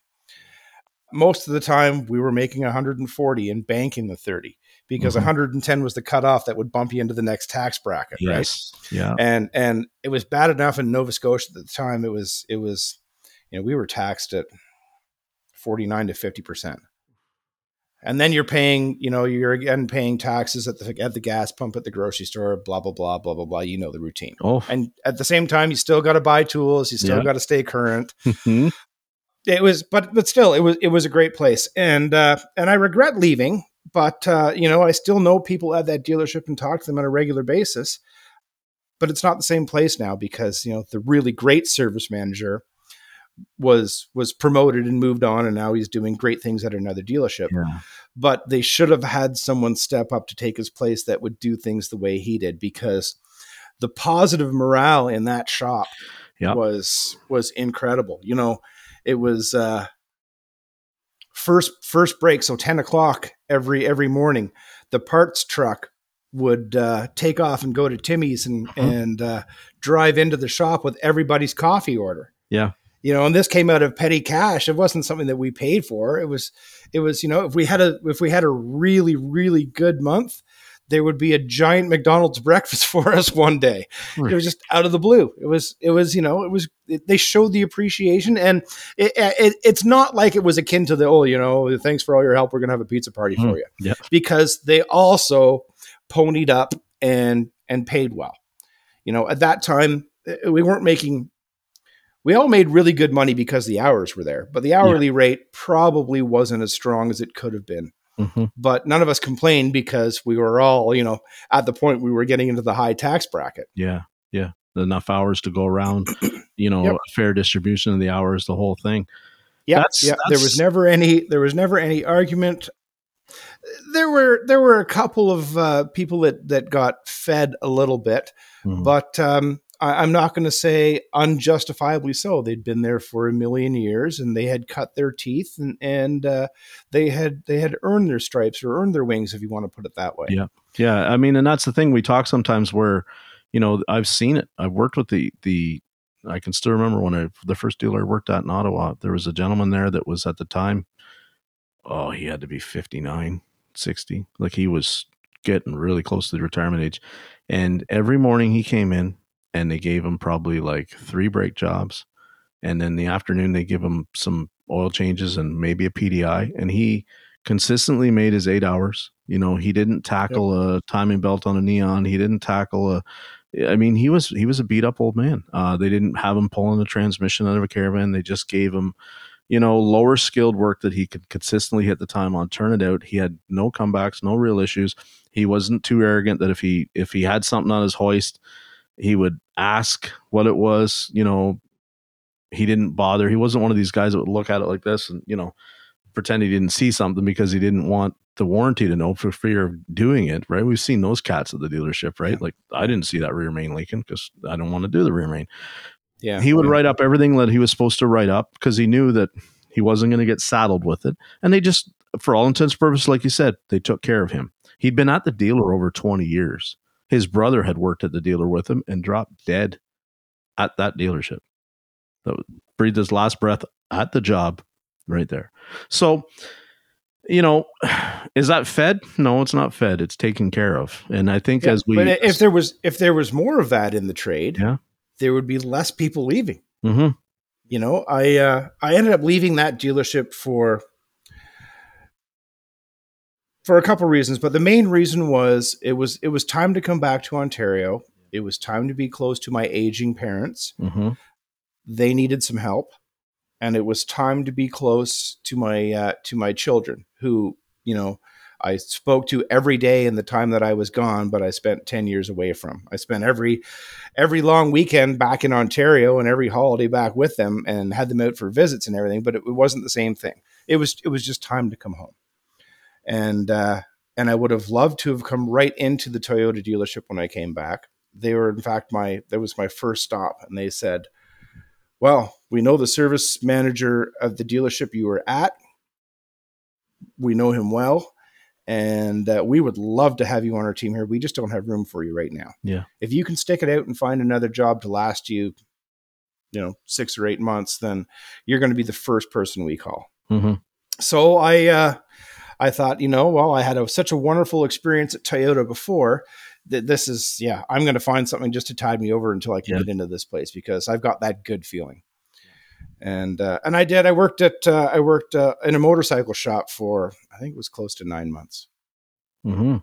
Most of the time we were making 140 and banking the 30 because mm-hmm. 110 was the cutoff that would bump you into the next tax bracket, yes. right? Yeah. And and it was bad enough in Nova Scotia at the time. It was it was, you know, we were taxed at 49 to 50 percent. And then you're paying, you know, you're again paying taxes at the at the gas pump at the grocery store, blah blah blah blah blah blah. You know the routine. Oh. And at the same time, you still got to buy tools. You still yeah. got to stay current. Mm-hmm. It was, but but still, it was it was a great place, and uh, and I regret leaving but uh, you know, I still know people at that dealership and talk to them on a regular basis. But it's not the same place now because you know the really great service manager was was promoted and moved on, and now he's doing great things at another dealership. Yeah. But they should have had someone step up to take his place that would do things the way he did because the positive morale in that shop yep. was was incredible. You know, it was. Uh, first first break, so ten o'clock every every morning, the parts truck would uh, take off and go to Timmy's and Mhm. and uh, drive into the shop with everybody's coffee order. Yeah. You know, and this came out of petty cash. It wasn't something that we paid for. It was, it was, you know, if we had a if we had a really really good month, there would be a giant McDonald's breakfast for us one day. It was just out of the blue. It was, it was, you know, it was. It, they showed the appreciation, and it, it, it's not like it was akin to the oh, you know, thanks for all your help. We're gonna have a pizza party Mm, for you yeah. because they also ponied up and and paid well. You know, at that time uh, we weren't making. We all made really good money because the hours were there, but the hourly rate probably wasn't as strong as it could have been. Hmm But none of us complained because we were all, you know, at the point we were getting into the high tax bracket. Yeah. Yeah. Enough hours to go around, you know, Yep. fair distribution of the hours, the whole thing. Yeah. There was never any. There was never any argument. There were there were a couple of uh, people that that got fed a little bit, Mhm. but um, I, I'm not going to say unjustifiably so. They'd been there for a million years, and they had cut their teeth, and and uh, they had they had earned their stripes or earned their wings, if you want to put it that way. Yeah. Yeah, I mean, and that's the thing we talk sometimes where, you know, I've seen it. I've worked with the the. I can still remember when I the first dealer I worked at in Ottawa. There was a gentleman there that was at the time. Oh, he had to be 59, 60. Like he was getting really close to the retirement age, and every morning he came in and they gave him probably like three brake jobs, and then the afternoon they give him some oil changes and maybe a PDI, and he consistently made his eight hours. You know, he didn't tackle a timing belt on a neon. He didn't tackle a. I mean, he was he was a beat up old man. Uh, they didn't have him pulling the transmission out of a caravan. They just gave him, you know, lower skilled work that he could consistently hit the time on. Turn it out. He had no comebacks, no real issues. He wasn't too arrogant that if he if he had something on his hoist, he would ask what it was. You know, he didn't bother. He wasn't one of these guys that would look at it like this and you know pretend he didn't see something because he didn't want the warranty to know for fear of doing it. Right? We've seen those cats at the dealership, right? Yeah. Like I didn't see that rear main leaking because I don't want to do the rear main. Yeah, He would write up everything that he was supposed to write up because he knew that he wasn't going to get saddled with it. And they just, for all intents and purposes, like you said, they took care of him. He'd been at the dealer over 20 years. His brother had worked at the dealer with him and dropped dead at that dealership. That breathed his last breath at the job right there. So, you know, is that fed? No, it's not fed. It's taken care of. And I think Yeah, as we, but if there was if there was more of that in the trade, Yeah. there would be less people leaving. Mhm. You know, I uh, I ended up leaving that dealership for for a couple reasons, but the main reason was it was it was time to come back to Ontario. It was time to be close to my aging parents. Mhm. They needed some help, and it was time to be close to my uh, to my children, who you know I spoke to every day in the time that I was gone, but I spent ten years away from. I spent every every long weekend back in Ontario and every holiday back with them, and had them out for visits and everything. But it, it wasn't the same thing. It was it was just time to come home, and uh, and I would have loved to have come right into the Toyota dealership when I came back. They were in fact my that was my first stop, and they said, "Well, we know the service manager of the dealership you were at. We know him well." and uh, we would love to have you on our team here. We just don't have room for you right now. Yeah. If you can stick it out and find another job to last you, you know, six or eight months, then you're going to be the first person we call. Mhm. So I, uh, I thought, you know, well, I had a, such a wonderful experience at Toyota before that this is, yeah, I'm going to find something just to tide me over until I can Yeah. get into this place because I've got that good feeling. And uh, and I did. I worked at uh, I worked uh, in a motorcycle shop for I think it was close to nine months Mm-hmm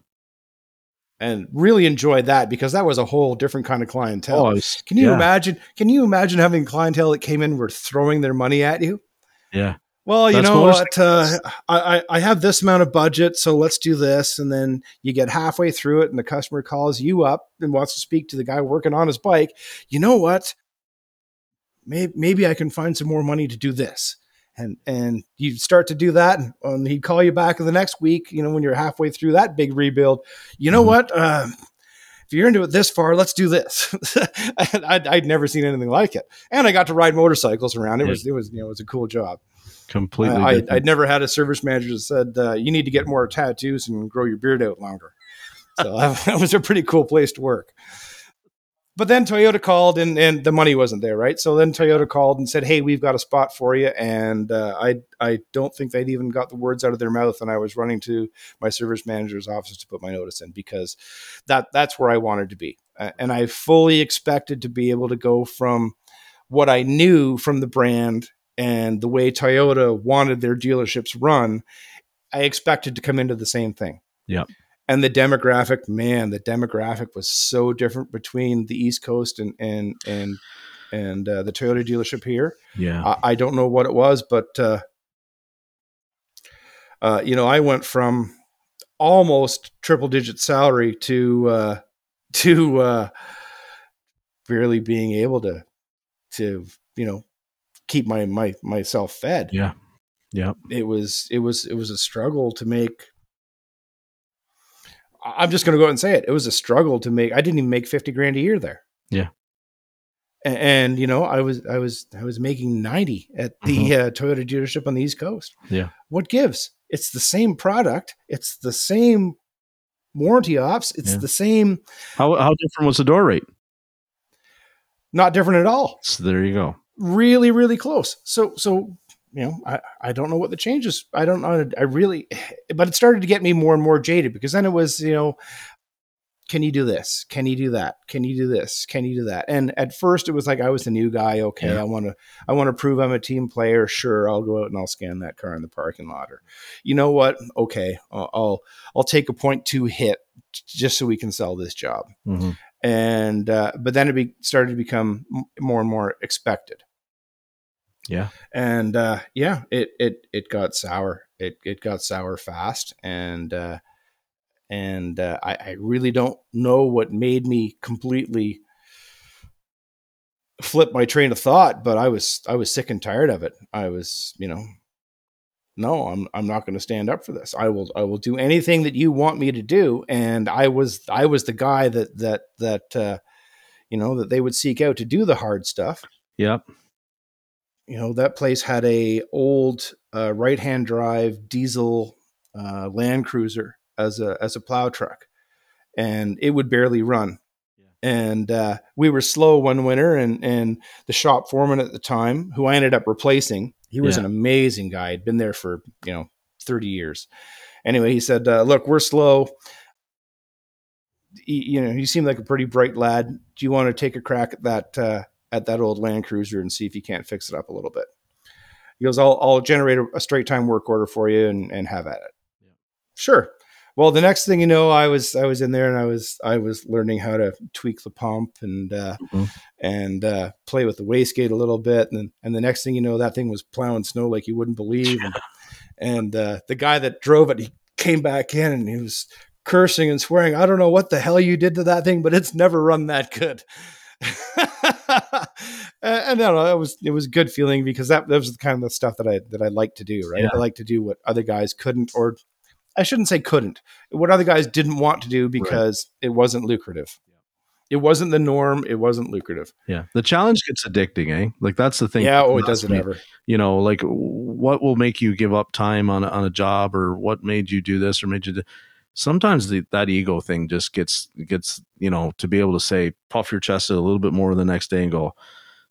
and really enjoyed that because that was a whole different kind of clientele. Oh, it's- can you yeah. imagine? Can you imagine having clientele that came in were throwing their money at you? Yeah. Well, you That's know what? Uh, I, I have this amount of budget, so let's do this. And then you get halfway through it, and the customer calls you up and wants to speak to the guy working on his bike. You know what? Maybe maybe I can find some more money to do this. And and you start to do that, and, he'd call you back in the next week. You know when you're halfway through that big rebuild. You know Mhm. what? Uh, if you're into it this far, let's do this. I'd, I'd never seen anything like it, and I got to ride motorcycles around. It Yeah. was it was you know it was a cool job. Completely. I. I'd never had a service manager that said uh, you need to get more tattoos and grow your beard out longer. So that was a pretty cool place to work. But then Toyota called and, and the money wasn't there, right? So then Toyota called and said, "Hey, we've got a spot for you." And uh, I I don't think they'd even got the words out of their mouth, and I was running to my service manager's office to put my notice in because that that's where I wanted to be, uh, and I fully expected to be able to go from what I knew from the brand and the way Toyota wanted their dealerships run. I expected to come into the same thing. Yep and the demographic man the demographic was so different between the east coast and and and and uh, the toyota dealership here yeah I, I, don't know what it was but uh, uh, you know i went from almost triple digit salary to uh, to uh, barely being able to to you know keep my my myself fed yeah yeah it was it was it was a struggle to make I'm just going to go and say it. It was a struggle to make. I didn't even make fifty grand a year there. Yeah. And, and you know, I was I was I was making ninety at the mm-hmm. uh, Toyota dealership on the East Coast. Yeah. What gives? It's the same product. It's the same warranty ops. It's yeah. the same. How how different was the door rate? Not different at all. So there you go. Really, really close. So so you know, I, I don't know what the changes. I don't know. I really, but it started to get me more and more jaded because then it was, you know, can you do this? Can you do that? Can you do this? Can you do that? And at first it was like I was the new guy. Okay, yeah. I want to I want to prove I'm a team player. Sure, I'll go out and I'll scan that car in the parking lot. Or, you know what? Okay, I'll I'll, I'll take a point two hit just so we can sell this job. Mm-hmm. And uh, but then it be, started to become more and more expected. Yeah. And uh, yeah, it it it got sour. It it got sour fast, and uh, and uh, I, I really don't know what made me completely flip my train of thought. But I was I was sick and tired of it. I was you know, no, I'm I'm not going to stand up for this. I will I will do anything that you want me to do. And I was I was the guy that that that uh, you know that they would seek out to do the hard stuff. Yep you know that place had a old uh, right hand drive diesel uh, Land Cruiser as a as a plow truck, and it would barely run. And uh, we were slow one winter, and and the shop foreman at the time, who I ended up replacing, he was yeah. an amazing guy. He'd been there for you know thirty years. Anyway, he said, uh, "Look, we're slow." He, you know, he seemed like a pretty bright lad. Do you want to take a crack at that uh, at that old Land Cruiser and see if you can't fix it up a little bit. He goes, I'll, I'll generate a, a straight time work order for you and, and have at it. Yeah. Sure. Well, the next thing you know, I was I was in there and I was I was learning how to tweak the pump and uh, mm-hmm. and uh, play with the wastegate a little bit, and and the next thing you know, that thing was plowing snow like you wouldn't believe. And, and uh, the guy that drove it, he came back in and he was cursing and swearing. I don't know what the hell you did to that thing, but it's never run that good. and no, it was it was a good feeling because that, that was the kind of stuff that I that I like to do. Right, yeah. I like to do what other guys couldn't, or I shouldn't say couldn't, what other guys didn't want to do because right. it wasn't lucrative. It wasn't the norm. It wasn't lucrative. Yeah, the challenge gets addicting, eh? Like that's the thing. Yeah, oh, it doesn't ever. You know, like what will make you give up time on a, on a job, or what made you do this, or made you do sometimes the, that ego thing just gets gets you know to be able to say puff your chest a little bit more the next day and go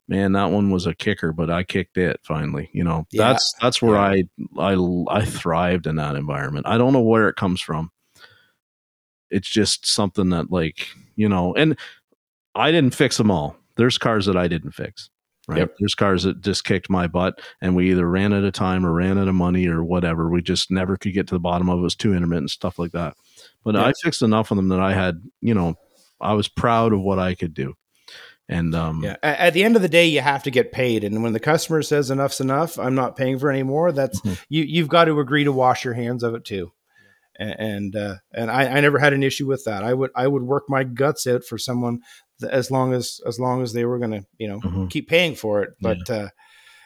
man that one was a kicker but i kicked it finally you know? Yeah. that's that's where I, I i thrived in that environment. I don't know where it comes from. It's just something that like you know and i didn't fix them all. There's cars that i didn't fix right? Yep. There's cars that just kicked my butt, and we either ran out of time or ran out of money or whatever. We just never could get to the bottom of it. It was too intermittent stuff like that. But. I fixed enough of them that I had, you know, I was proud of what I could do. And um, yeah, at the end of the day, you have to get paid. And when the customer says enough's enough, I'm not paying for any more. That's mm-hmm. you. You've got to agree to wash your hands of it too. And uh, and I, I never had an issue with that. I would I would work my guts out for someone as long as as long as they were going to you know mm-hmm. keep paying for it. But yeah. uh,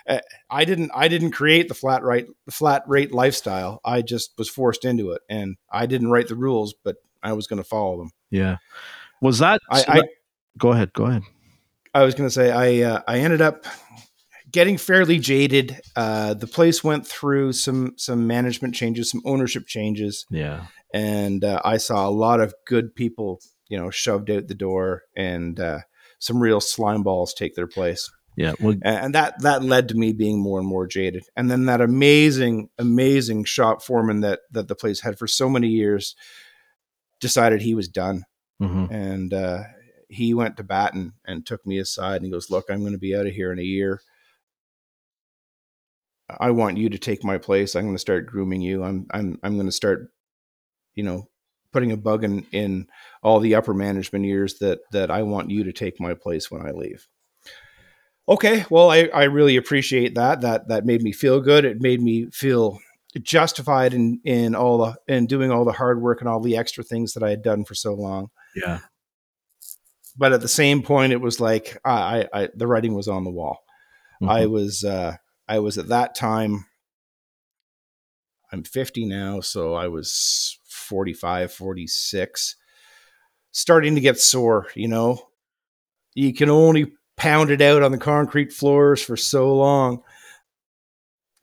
eh, I didn't I didn't create the flat rate flat rate lifestyle. I just was forced into it, and I didn't write the rules, but I was going to follow them. Yeah, was that? I, I go ahead. Go ahead. I was going to say I uh, I ended up getting fairly jaded. Uh, the place went through some some management changes, some ownership changes, Yeah. and uh, I saw a lot of good people, you know, shoved out the door, and uh, some real slime balls take their place. Yeah. Well, and that that led to me being more and more jaded and then that amazing amazing shop foreman that that the place had for so many years decided he was done mhm. and uh he went to bat and, and took me aside and he goes look i'm going to be out of here in a year i want you to take my place i'm going to start grooming you i'm i'm i'm going to start you know putting a bug in in all the upper management years that that i want you to take my place when i leave. Okay well i i really appreciate that. That that made me feel good. It made me feel justified in in all the in doing all the hard work and all the extra things that i had done for so long. Yeah. but at the same point it was like i i, I the writing was on the wall. I Mhm. was uh i was at that time i'm 50 now so i was 45 46 starting to get sore you know? You can only pound it out on the concrete floors for so long.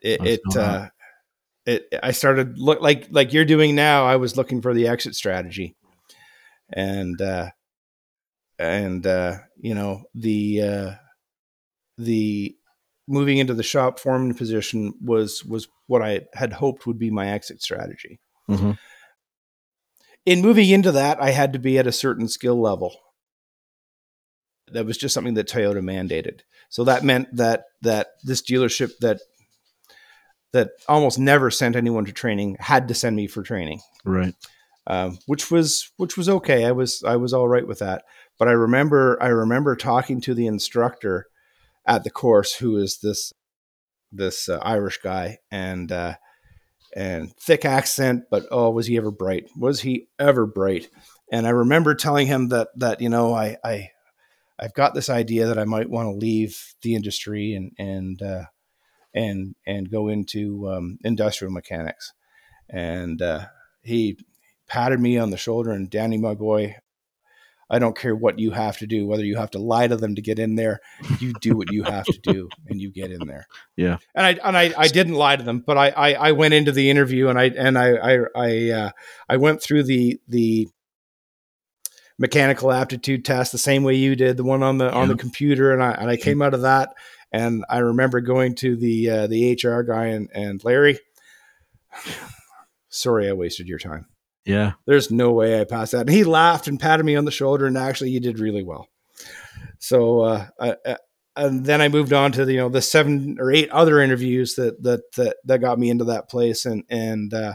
It it uh it i started look like like you're doing now i was looking for the exit strategy. And uh and uh you know the uh the moving into the shop foreman position was was what i had hoped would be my exit strategy. Mhm. In moving into that i had to be at a certain skill level that was just something that toyota mandated so that meant that that this dealership that that almost never sent anyone to training had to send me for training Right. um, which was which was okay. I was I was all right with that. But I remember I remember talking to the instructor at the course, who is this this uh, Irish guy, and uh, and thick accent, but oh, was he ever bright? Was he ever bright? And I remember telling him that that you know I I I've got this idea that I might want to leave the industry and and uh, and and go into um, industrial mechanics, and uh, he patted me on the shoulder and Danny, my boy, I don't care what you have to do, whether you have to lie to them to get in there, you do what you have to do and you get in there. Yeah. And I and I, I didn't lie to them, but I, I I went into the interview and I and I I I uh, I went through the the mechanical aptitude test the same way you did, the one on the on the computer, and I and I came out of that and I remember going to the uh, the HR guy and and Larry, sorry I wasted your time Yeah. there's no way I passed that. And he laughed and patted me on the shoulder, and actually, you did really well. So, uh, I, I, and then I moved on to the, you know the seven or eight other interviews that that that that got me into that place, and and uh,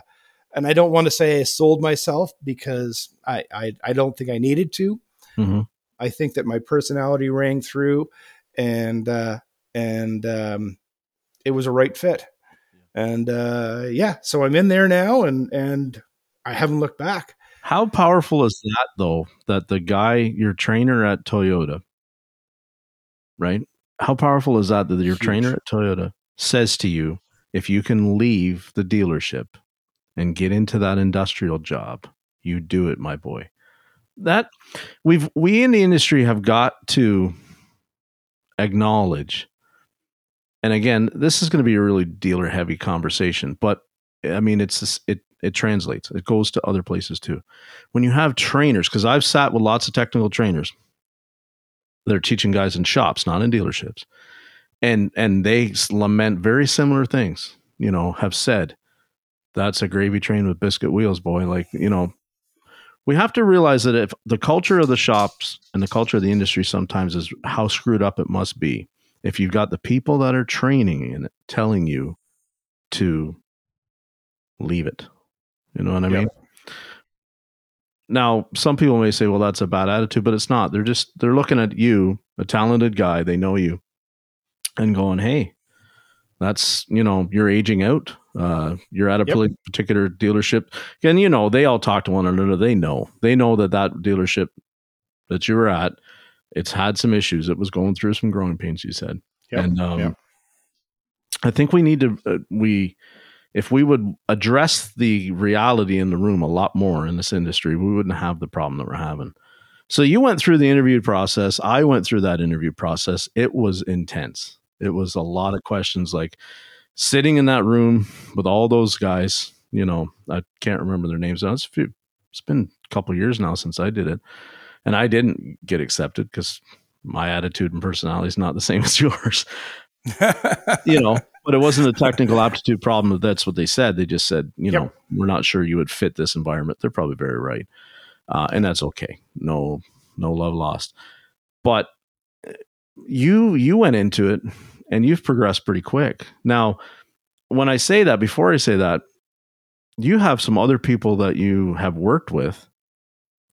and I don't want to say I sold myself because I I, I don't think I needed to. Mhm. I think that my personality rang through, and uh, and um, it was a right fit. And uh, yeah, so I'm in there now, and and I haven't looked back. How powerful is that though? That the guy, your trainer at Toyota, right? How powerful is that that your Huge. trainer at Toyota says to you, if you can leave the dealership and get into that industrial job, you do it, my boy. That we've we in the industry have got to acknowledge. And again, this is going to be a really dealer heavy conversation, but I mean, it's it it translates. It goes to other places too. When you have trainers, because I've sat with lots of technical trainers, they're teaching guys in shops, not in dealerships, and and they lament very similar things. You know, have said that's a gravy train with biscuit wheels, boy. Like you know, we have to realize that if the culture of the shops and the culture of the industry sometimes is how screwed up it must be. If you've got the people that are training and telling you to leave it, you know what I Yep. mean? Now, some people may say, well, that's a bad attitude, but it's not. They're just, they're looking at you, a talented guy, they know you, and going, hey, that's, you know, you're aging out. Uh, you're at a Yep. particular dealership. And, you know, they all talk to one another. They know. They know that that dealership that you were at, it's had some issues. It was going through some growing pains, you said. Yep. And um, Yep. I think we need to, uh, we, if we would address the reality in the room a lot more in this industry, we wouldn't have the problem that we're having. So you went through the interview process. I went through that interview process. It was intense. It was a lot of questions like sitting in that room with all those guys, you know, I can't remember their names. It's, few, it's been a couple years now since I did it. And I didn't get accepted because my attitude and personality is not the same as yours. you know, but it wasn't a technical aptitude problem. That's what they said. They just said, you know, we're not sure you would fit this environment. They're probably very right, uh, and that's okay. No, no love lost. But uh, you you went into it, and you've progressed pretty quick. Now, when I say that, before I say that, you have some other people that you have worked with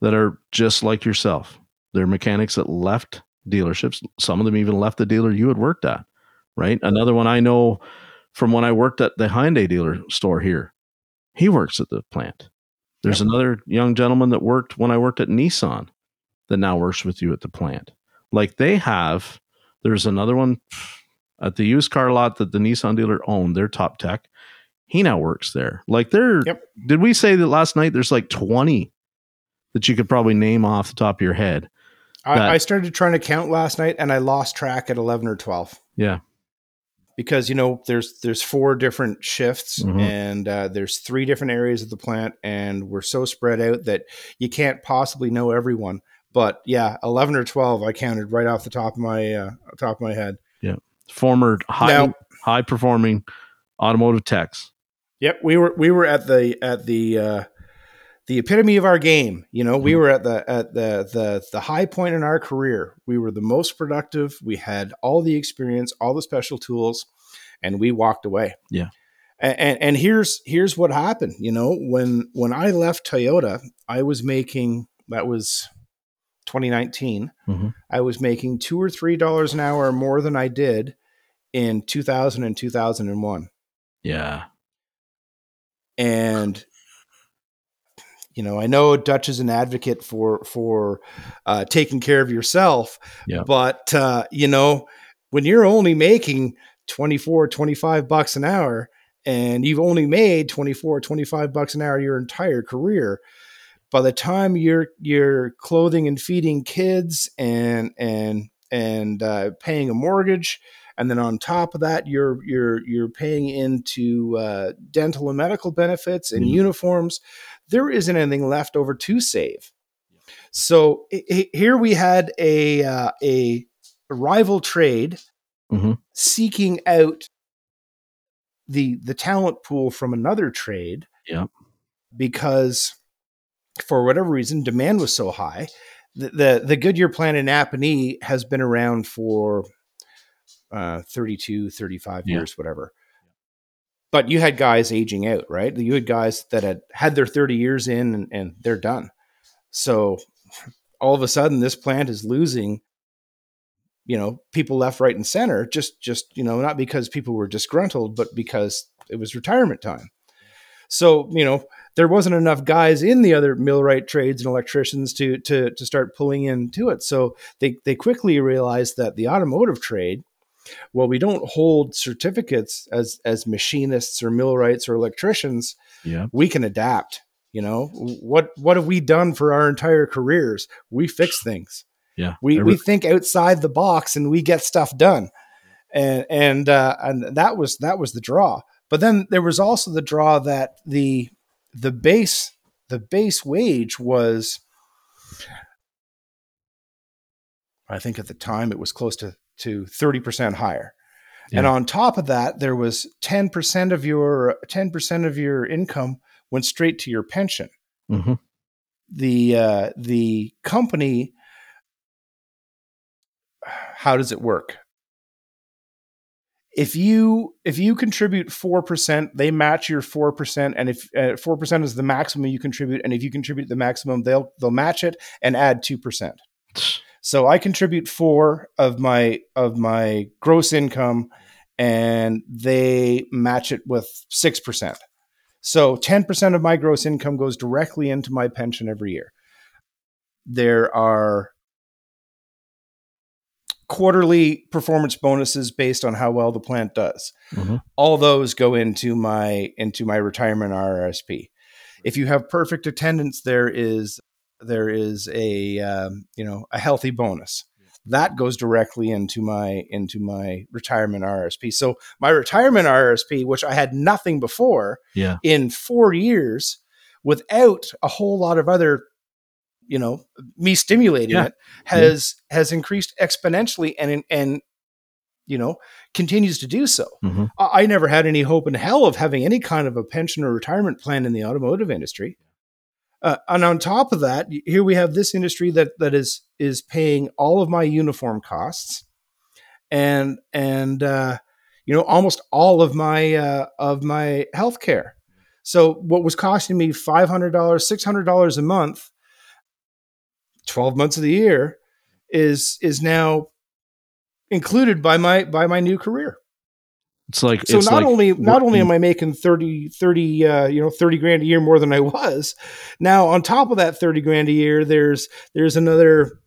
that are just like yourself. They're mechanics that left dealerships. Some of them even left the dealer you had worked at right? Another one I know from when I worked at the Hyundai dealer store here. He works at the plant. There's yep. another young gentleman that worked when I worked at Nissan that now works with you at the plant. Like they have, there's another one at the used car lot that the Nissan dealer owned, their top tech. He now works there. Like there, yep. did we say that last night there's like 20 that you could probably name off the top of your head? I, I started trying to count last night and I lost track at 11 or 12. Yeah because you know there's there's four different shifts mm-hmm. and uh, there's three different areas of the plant and we're so spread out that you can't possibly know everyone. But yeah 11 or 12 i counted right off the top of my uh, top of my head. Yeah. Former high now, high performing automotive techs. Yep we were we were at the at the uh, the epitome of our game. You know, we mm-hmm. were at the at the the the high point in our career. We were the most productive. We had all the experience, all the special tools, and we walked away. Yeah. And, and, and here's here's what happened. You know, when when I left Toyota, I was making that was 2019. Mm-hmm. I was making two or three dollars an hour more than I did in 2000 and 2001. Yeah. And you know, I know Dutch is an advocate for for uh, taking care of yourself, yeah. but uh, you know, when you're only making 24, 25 bucks an hour and you've only made 24, 25 bucks an hour your entire career, by the time you're you're clothing and feeding kids and and and uh, paying a mortgage, and then on top of that, you're you're you're paying into uh, dental and medical benefits and mm-hmm. uniforms there isn't anything left over to save. So it, here we had a uh, a rival trade mm-hmm. seeking out the the talent pool from another trade. Yeah. Because for whatever reason, demand was so high. The the, the Goodyear plant in Napanee has been around for uh, 32, 35 yeah. years, whatever but you had guys aging out, right? You had guys that had had their 30 years in and, and they're done. So all of a sudden this plant is losing you know people left right and center just just you know not because people were disgruntled but because it was retirement time so you know there wasn't enough guys in the other millwright trades and electricians to to to start pulling into it so they they quickly realized that the automotive trade well we don't hold certificates as as machinists or millwrights or electricians. Yeah. We can adapt you know? What what have we done for our entire careers? We fix things. Yeah we we think outside the box and we get stuff done. And and uh and that was that was the draw. But then there was also the draw that the the base the base wage was I think at the time it was close to to 30% higher. Yeah. And on top of that, there was 10% of your 10% of your income went straight to your pension. Mm-hmm. The uh, the company, how does it work? If you if you contribute four percent, they match your four percent, and if uh, four uh, percent is the maximum you contribute, and if you contribute the maximum, they'll they'll match it and add two percent. So I contribute four of my of my gross income, and they match it with six percent. So ten percent of my gross income goes directly into my pension every year. There are quarterly performance bonuses based on how well the plant does. Mm-hmm. All those go into my into my retirement RRSP. If you have perfect attendance, there is there is a um, you know a healthy bonus that goes directly into my into my retirement RSP. So my retirement RSP, which I had nothing before, Yeah. in four years, without a whole lot of other, you know, me stimulating Yeah. it, has has increased exponentially and and you know continues to do so. hmm I I never had any hope in hell of having any kind of a pension or retirement plan in the automotive industry. Uh, and on top of that, here we have this industry that that is is paying all of my uniform costs, and and uh, you know almost all of my uh, of my health care. So what was costing me five hundred dollars, six hundred dollars a month, twelve months of the year, is is now included by my by my new career It's like so it's not like only not only am I making 30 30 uh, you know 30 grand a year more than I was now on top of that 30 grand a year there's there's another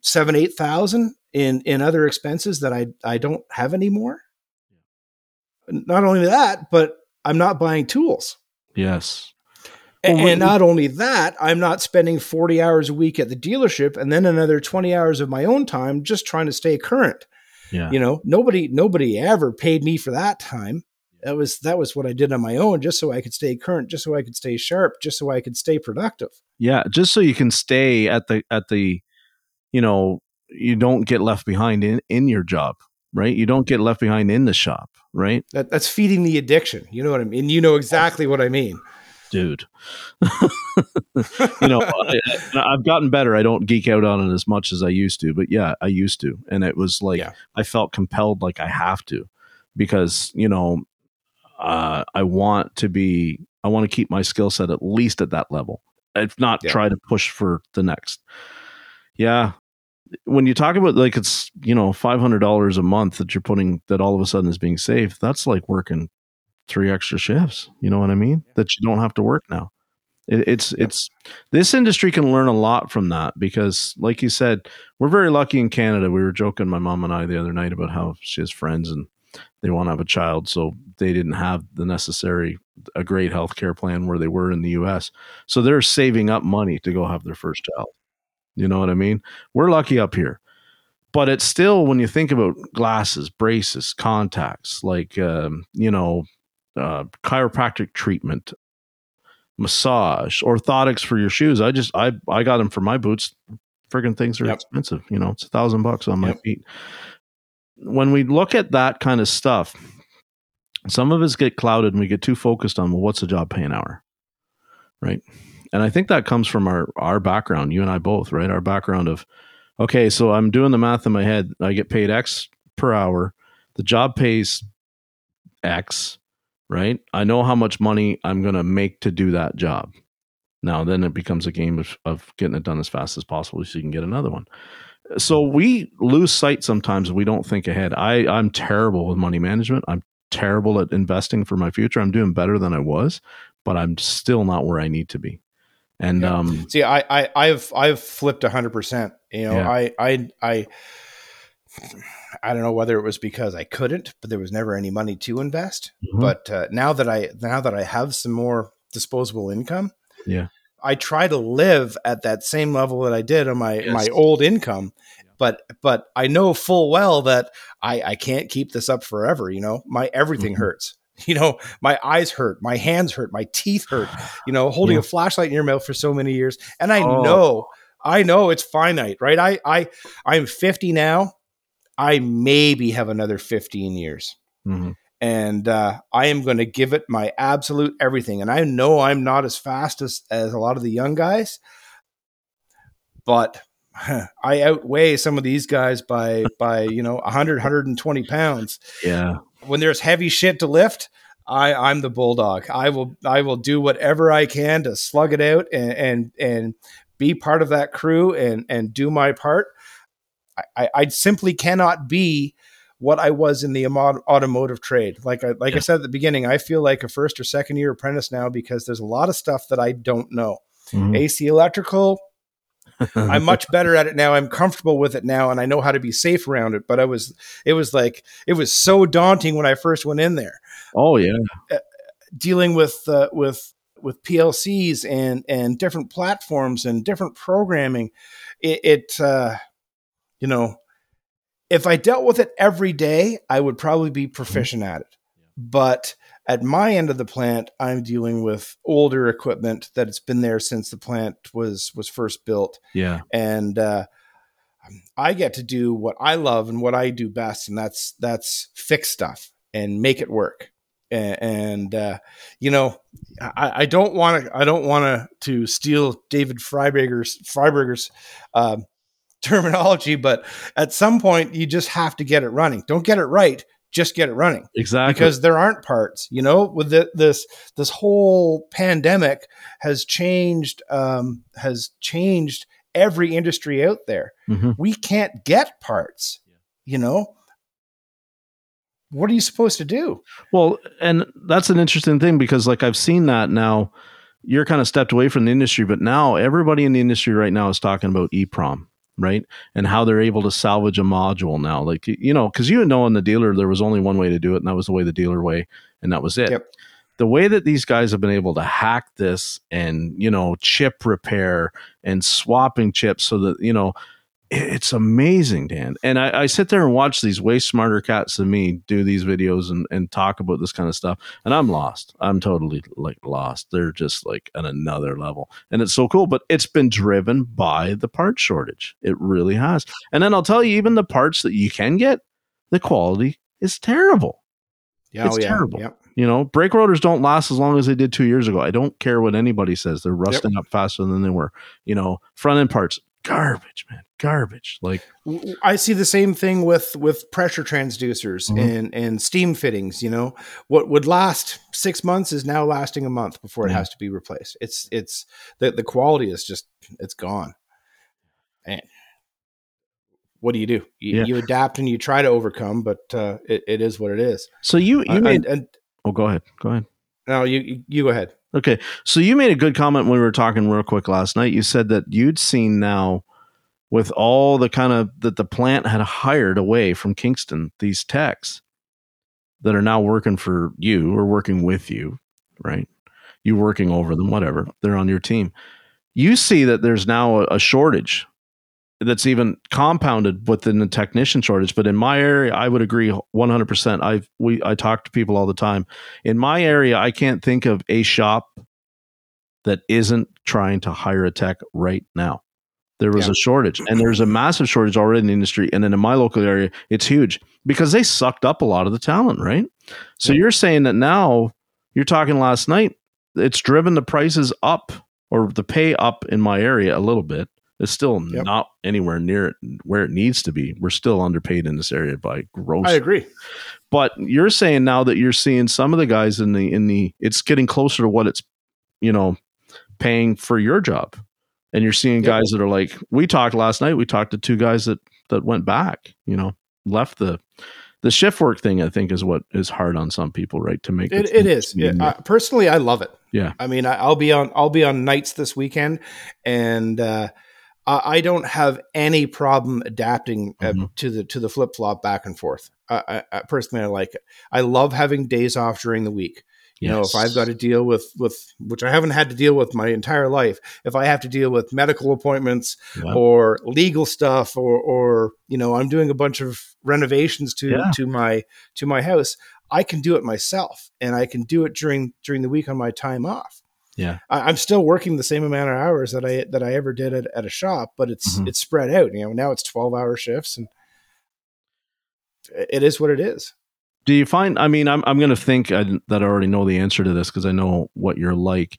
7 8000 in in other expenses that I I don't have anymore. Not only that but I'm not buying tools. Yes. A- Well, we- and not only that, I'm not spending 40 hours a week at the dealership and then another 20 hours of my own time just trying to stay current Yeah. you know nobody nobody ever paid me for that time that was that was what i did on my own just so i could stay current just so i could stay sharp just so i could stay productive Yeah, just so you can stay at the at the you know, you don't get left behind in in your job, right? You don't get left behind in the shop, right? that, that's feeding the addiction you know what i mean you know exactly what i mean Dude. you know, I, I've gotten better. I don't geek out on it as much as I used to, but yeah, I used to. And it was like Yeah. I felt compelled like I have to because, you know, uh, I want to be I want to keep my skill set at least at that level. If not Yeah. try to push for the next. Yeah. When you talk about like it's, you know, five hundred dollars a month that you're putting that all of a sudden is being saved, that's like working three extra shifts. You know what I mean? That you don't have to work now. It, it's Yep. it's this industry can learn a lot from that because, like you said, we're very lucky in Canada. We were joking, my mom and I, the other night about how she has friends and they want to have a child, so they didn't have the necessary a great healthcare plan where they were in the U.S. So they're saving up money to go have their first child. You know what I mean? We're lucky up here, but it's still when you think about glasses, braces, contacts, like um, you know, uh, chiropractic treatment, massage, orthotics for your shoes. I just I I got them for my boots. Friggin' things are Yep. expensive. You know, it's a thousand bucks on my Yep. feet. When we look at that kind of stuff, some of us get clouded and we get too focused on well, what's the job pay an hour, right? And I think that comes from our our background, you and I both, right? Our background of okay, so I'm doing the math in my head. I get paid X per hour. The job pays X, right? I know how much money I'm going to make to do that job. Now, then it becomes a game of, of getting it done as fast as possible so you can get another one. So we lose sight sometimes. We don't think ahead. I, I'm terrible with money management. I'm terrible at investing for my future. I'm doing better than I was, but I'm still not where I need to be. And Yeah. um, see i, I i've i've flipped 100% you know Yeah. I, I i i don't know whether it was because i couldn't but there was never any money to invest Mhm. but uh, now that i now that i have some more disposable income Yeah. i try to live at that same level that i did on my Yes. my old income but but i know full well that i i can't keep this up forever you know my everything Mhm. hurts you know my eyes hurt my hands hurt my teeth hurt you know holding Yeah. a flashlight in your mouth for so many years and i Oh. know i know it's finite right i i i'm 50 now i maybe have another 15 years mhm. and uh, I am going to give it my absolute everything. And I know I'm not as fast as as a lot of the young guys, but I outweigh some of these guys by by you know 100 120 pounds. yeah, When there's heavy shit to lift, I I'm the bulldog. I will I will do whatever I can to slug it out and and and be part of that crew and and do my part. I, I, simply cannot be what I was in the automotive trade. Like I like I said at the beginning, I feel like a first or second year apprentice now because there's a lot of stuff that I don't know. Mhm. AC electrical, I'm much better at it now. I'm comfortable with it now, and I know how to be safe around it. But I was, it was like, it was so daunting when I first went in there, oh yeah, dealing with uh, with with PLCs and and different platforms and different programming. It, it uh, you know, if I dealt with it every day, I would probably be proficient at it. But at my end of the plant, I'm dealing with older equipment that it's been there since the plant was was first built, Yeah. and uh, I get to do what I love and what I do best, and that's that's fix stuff and make it work. And, and uh, you know, I, I don't want to I don't want to to steal David Freiberger's Freiberger's um, terminology, but at some point you just have to get it running. Don't get it right, just get it running. Exactly. because there aren't parts you know? With the, this this whole pandemic has changed um, has changed every industry out there. Mhm. we can't get parts you know? What are you supposed to do? Well, and that's an interesting thing because like I've seen that now. You're kind of stepped away from the industry, but now everybody in the industry right now is talking about EPROM, right? And how they're able to salvage a module now. Like you know, because you know in the dealer there was only one way to do it, and that was the way the dealer way, and that was it. Yep. The way that these guys have been able to hack this and you know chip repair and swapping chips so that you know it's amazing, Dan. And I, I sit there and watch these way smarter cats than me do these videos and, and talk about this kind of stuff. And I'm lost. I'm totally like lost. They're just like at another level. And it's so cool. But it's been driven by the part shortage. It really has. And then I'll tell you, even the parts that you can get, the quality is terrible. yeah It's oh, terrible. Yep. You know, brake rotors don't last as long as they did two years ago. I don't care what anybody says. They're rusting up faster than they were. You know, front end parts, garbage, man, garbage. Like, I see the same thing with with pressure transducers Mhm. and and steam fittings. You know, what would last six months is now lasting a month before it Yeah. has to be replaced. It's it's the the quality is just it's gone. And what do you do? You, Yeah. you adapt and you try to overcome, but uh, it, it is what it is. so you, you Uh, made, and oh, go ahead. Go ahead. No, you you- go ahead. Okay. So you made a good comment when we were talking real quick last night. You said that you'd seen now with all the kind of that the plant had hired away from Kingston, these techs that are now working for you or working with you, right? You working over them, whatever. They're on your team. You see that there's now a, a shortage that's even compounded within the technician shortage. But in my area, I would agree 100%. I've, we, I talk to people all the time in my area, I can't think of a shop that isn't trying to hire a tech right now. There was Yeah. a shortage, and there's a massive shortage already in the industry. And then in my local area, it's huge because they sucked up a lot of the talent, right? So Yeah. you're saying that now you're talking last night, it's driven the prices up or the pay up in my area a little bit. It's still Yep. not anywhere near it where it needs to be. We're still underpaid in this area by gross I agree. but you're saying now that you're seeing some of the guys in the in the it's getting closer to what it's you know paying for your job and you're seeing Yep. guys that are like we talked last night we talked to two guys that that went back you know left the the shift work thing i think is what is hard on some people right to make It, it is. Yeah, uh, personally, I love it. Yeah. I mean, I, I'll be on I'll be on nights this weekend, and uh, I, I don't have any problem adapting uh, Mhm. to the to the flip flop back and forth. I, I, personally, I like it. I love having days off during the week. You know, if I've got to deal with with which I haven't had to deal with my entire life, if I have to deal with medical appointments Yeah. or legal stuff, or or you know, I'm doing a bunch of renovations to Yeah. to my to my house, I can do it myself, and I can do it during during the week on my time off. Yeah. I, I'm still working the same amount of hours that I that I ever did at, at a shop, but it's Mhm. it's spread out. You know, now it's 12 hour shifts, and it is what it is. do you find i mean i'm, I'm going to think I, that i already know the answer to this because i know what you're like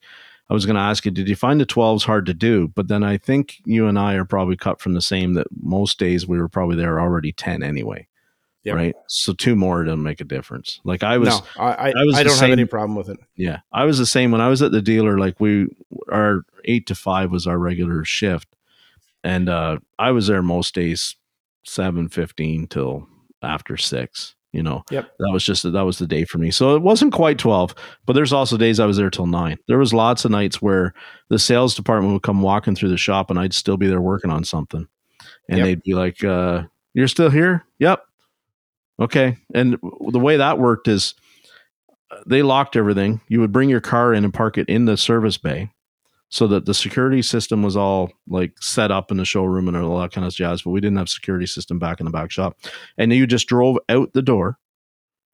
i was going to ask you did you find the 12s hard to do but then i think you and i are probably cut from the same that most days we were probably there already 10 anyway Yep. right? So two more doesn't make a difference. Like i was no, I I, was I don't have any problem with it. yeah i was the same when i was at the dealer like we our eight to five was our regular shift. And uh i was there most days 7.15 till after six you know? Yep. that was just that was the day for me. So it wasn't quite 12 but there's also days i was there till 9 there was lots of nights where the sales department would come walking through the shop and i'd still be there working on something. And Yep. they'd be like uh you're still here? Yep okay and the way that worked is uh, they locked everything you would bring your car in and park it in the service bay so that the security system was all like set up in the showroom and all that kind of jazz. But we didn't have security system back in the back shop, and you just drove out the door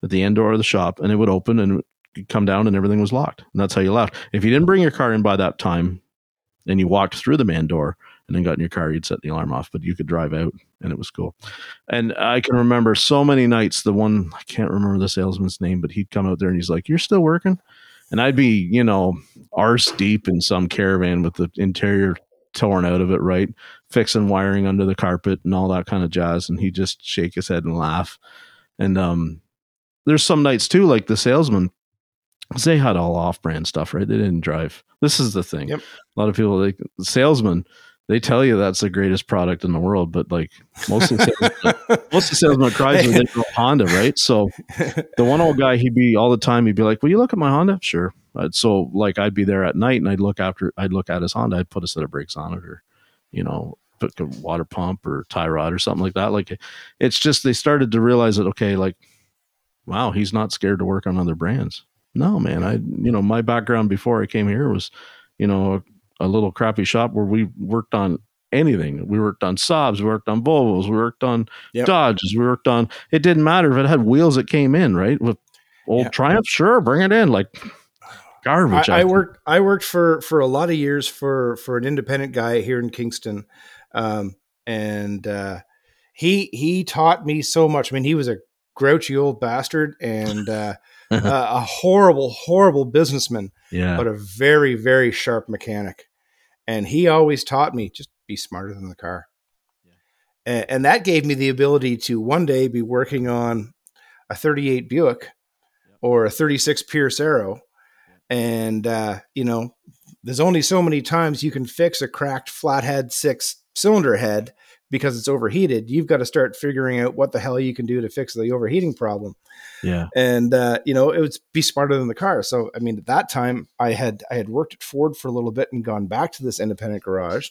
at the end door of the shop, and it would open and come down, and everything was locked. And that's how you left. If you didn't bring your car in by that time, and you walked through the man door and then got in your car, you'd set the alarm off, but you could drive out and it was cool. And I can remember so many nights, the one, I can't remember the salesman's name, but he'd come out there and he's like, You're still working? And I'd be, you know, arse deep in some caravan with the interior torn out of it, right? Fixing wiring under the carpet and all that kind of jazz. And he'd just shake his head and laugh. And um, there's some nights too, like the salesman, they had all off brand stuff, right? They didn't drive. This is the thing. Yep. A lot of people, like salesmen, they tell you that's the greatest product in the world, but like most of the salesmen, most of salesmen at Chrysler, they Honda, right? So the one old guy, he'd be all the time. He'd be like, "Will you look at my Honda?" Sure. So like, I'd be there at night, and I'd look after, I'd look at his Honda. I'd put a set of brakes on it, or you know, put a water pump or tie rod or something like that. Like, it's just they started to realize that okay, like, wow, he's not scared to work on other brands. No, man, I you know my background before I came here was, you know, a, little crappy shop where we worked on anything. We worked on Saabs, we worked on Volvos, we worked on Yep. Dodges, we worked on. It didn't matter if it had wheels that came in right with old. Triumph. Sure, bring it in. Like garbage. I, I think. worked I worked for for a lot of years for for an independent guy here in Kingston, um, and uh, he he taught me so much. I mean, he was a grouchy old bastard and uh, uh, a horrible horrible businessman, Yeah, but a very very sharp mechanic. And he always taught me just be smarter than the car. And, and that gave me the ability to one day be working on a 38 Buick or a 36 Pierce Arrow. And, uh, you know, there's only so many times you can fix a cracked flathead six cylinder head because it's overheated. You've got to start figuring out what the hell you can do to fix the overheating problem. Yeah, and uh, you know it would be smarter than the car. So i mean at that time i had i had worked at ford for a little bit and gone back to this independent garage.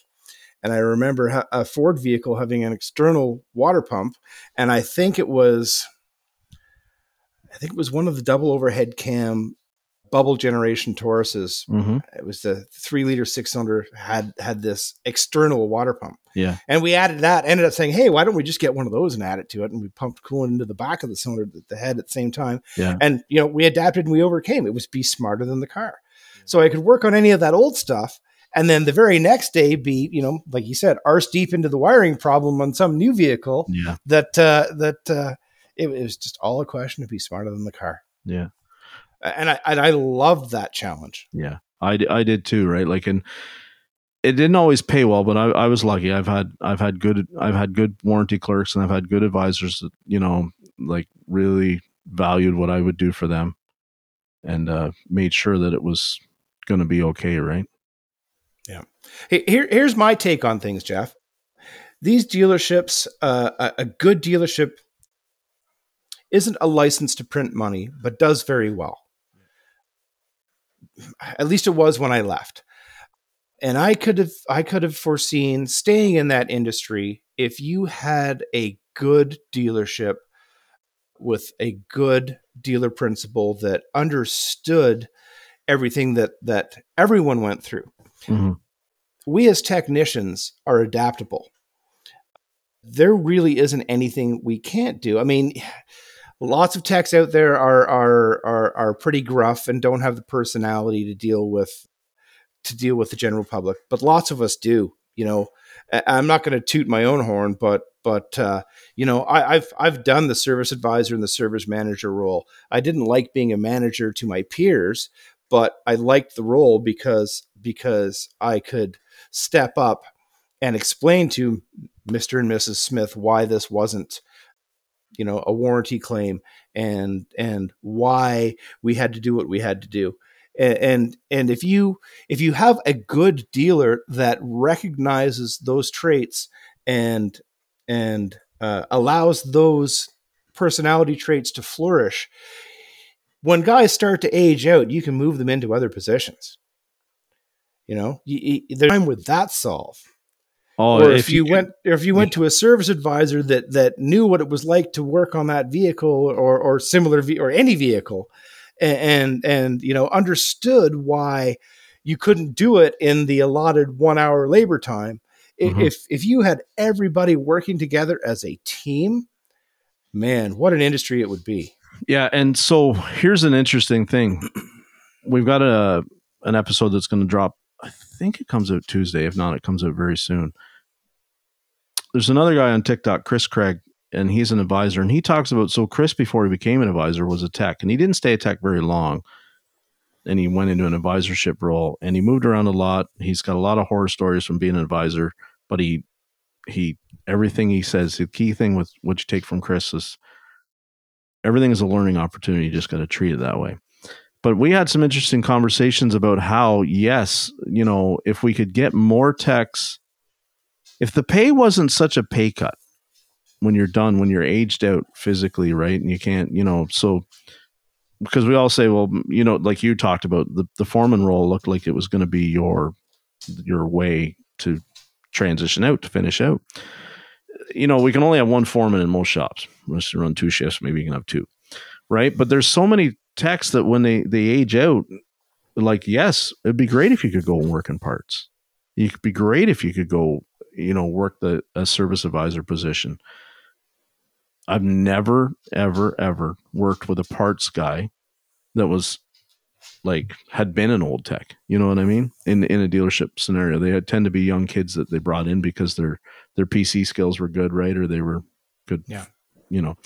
And i remember ha- a ford vehicle having an external water pump and i think it was i think it was one of the double overhead cam bubble generation tauruses hmm it was the three liter six cylinder had had this external water pump yeah, and we added that, ended up saying, hey, why don't we just get one of those and add it to it? And we pumped coolant into the back of the cylinder, the- the head at the same time. Yeah. And, you know, we adapted and we overcame. It was be smarter than the car. So I could work on any of that old stuff. And then the very next day be, you know, like you said, arse deep into the wiring problem on some new vehicle yeah, that, uh, that, uh, it, it was just all a question to be smarter than the car. yeah. And I, and I loved that challenge. Yeah, I, I did too, right? Like, and it didn't always pay well, but I, I was lucky. I've had I've had good I've had good warranty clerks, and I've had good advisors that you know like really valued what I would do for them, and uh, made sure that it was going to be okay, right? Hey, Here, here's my take on things, Jeff. These dealerships, uh, a, a good dealership, isn't a license to print money, but does very well. At least it was when I left, and I could have, I could have foreseen staying in that industry if you had a good dealership with a good dealer principal that understood everything that that everyone went through Mm-hmm. we as technicians are adaptable. There really isn't anything we can't do. I mean, lots of techs out there are are are are pretty gruff and don't have the personality to deal with to deal with the general public, but lots of us do. You know, I'm not going to toot my own horn, but but uh, you know, I, I've I've done the service advisor and the service manager role. I didn't like being a manager to my peers, but I liked the role because because I could step up and explain to Mr. and Mrs. Smith why this wasn't you know a warranty claim and and why we had to do what we had to do. And and, and if you if you have a good dealer that recognizes those traits and and uh, allows those personality traits to flourish when guys start to age out you can move them into other positions. You know you, you, time with that solve Oh, or if, you, went or if you went to a service advisor that that knew what it was like to work on that vehicle or or similar ve- or any vehicle and, and and you know understood why you couldn't do it in the allotted one hour labor time. Mhm. If if you had everybody working together as a team, man, what an industry it would be. Yeah, and so here's an interesting thing. We've got a an episode that's going to drop. I think it comes out Tuesday. If not, it comes out very soon. There's another guy on TikTok, Chris Craig, and he's an advisor. And he talks about so Chris, before he became an advisor, was a tech, and he didn't stay a tech very long. And he went into an advisorship role, and he moved around a lot. He's got a lot of horror stories from being an advisor, but he he everything he says. The key thing with what you take from Chris is everything is a learning opportunity. You just got to treat it that way. But we had some interesting conversations about how, yes, you know, if we could get more techs, if the pay wasn't such a pay cut when you're done, when you're aged out physically, right? And you can't, you know, so because we all say, well, you know, like you talked about, the, the foreman role looked like it was going to be your your way to transition out to finish out. You know, we can only have one foreman in most shops. Unless you run two shifts, maybe you can have two, right? But there's so many techs that when they they age out, like yes, it'd be great if you could go and work in parts. Could be great if you could go, you know, work the a service advisor position. I've never, ever, ever worked with a parts guy that was like had been an old tech. You know what I mean? In in a dealership scenario, they had, tend to be young kids that they brought in because their their PC skills were good, right? Or they were good. Yeah. You know.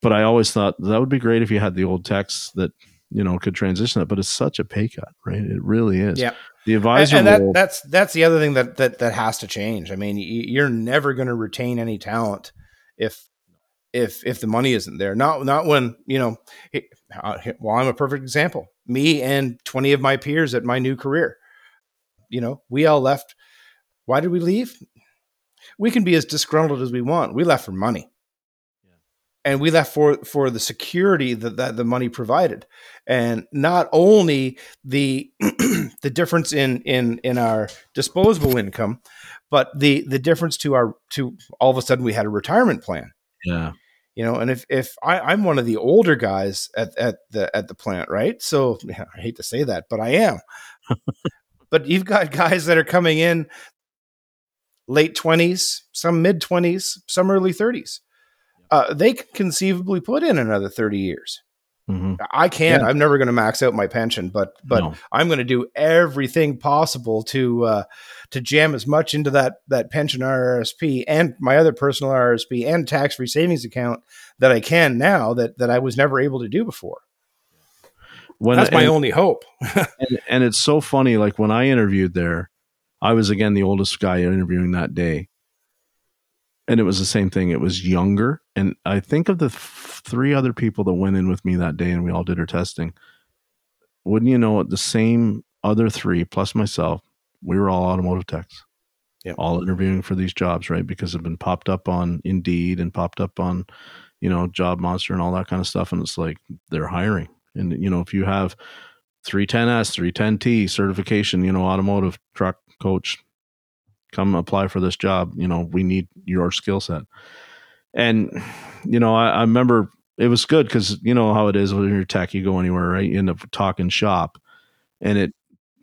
But I always thought that would be great if you had the old techs that you know could transition that. But it's such a pay cut, right? It really is. Yeah. The And, advisor and that, role. that's that's the other thing that that that has to change. I mean, you're never going to retain any talent if if if the money isn't there. Not not when you know. uh, Well, I'm a perfect example. Me and 20 of my peers at my new career. You know, we all left. Why did we leave? We can be as disgruntled as we want. We left for money. And we left for for the security that, that the money provided, and not only the the difference in in in our disposable income, but the the difference to our to all of a sudden we had a retirement plan. Yeah. you know and if if I, i'm one of the older guys at, at the at the plant right? So yeah, i hate to say that but i am. But you've got guys that are coming in late 20s some mid 20s some early 30s uh, they can conceivably put in another 30 years hmm i can't Yeah. i'm never going to max out my pension but but No. i'm going to do everything possible to uh, to jam as much into that that pension RRSP and my other personal RRSP and tax free savings account that I can now that that I was never able to do before. When That's my and- only hope. and, and it's so funny like when i interviewed there i was again the oldest guy interviewing that day and it was the same thing it was younger and i think of the th- three other people that went in with me that day and we all did our testing wouldn't you know it the same other three plus myself we were all automotive techs. Yep. all interviewing for these jobs right because they've been popped up on indeed and popped up on you know job monster and all that kind of stuff and it's like they're hiring. And you know if you have 310s 310t certification you know automotive truck coach come apply for this job you know we need your skill set and you know I, I remember it was good because you know how it is when you're tech you go anywhere right? You end up talking shop. And it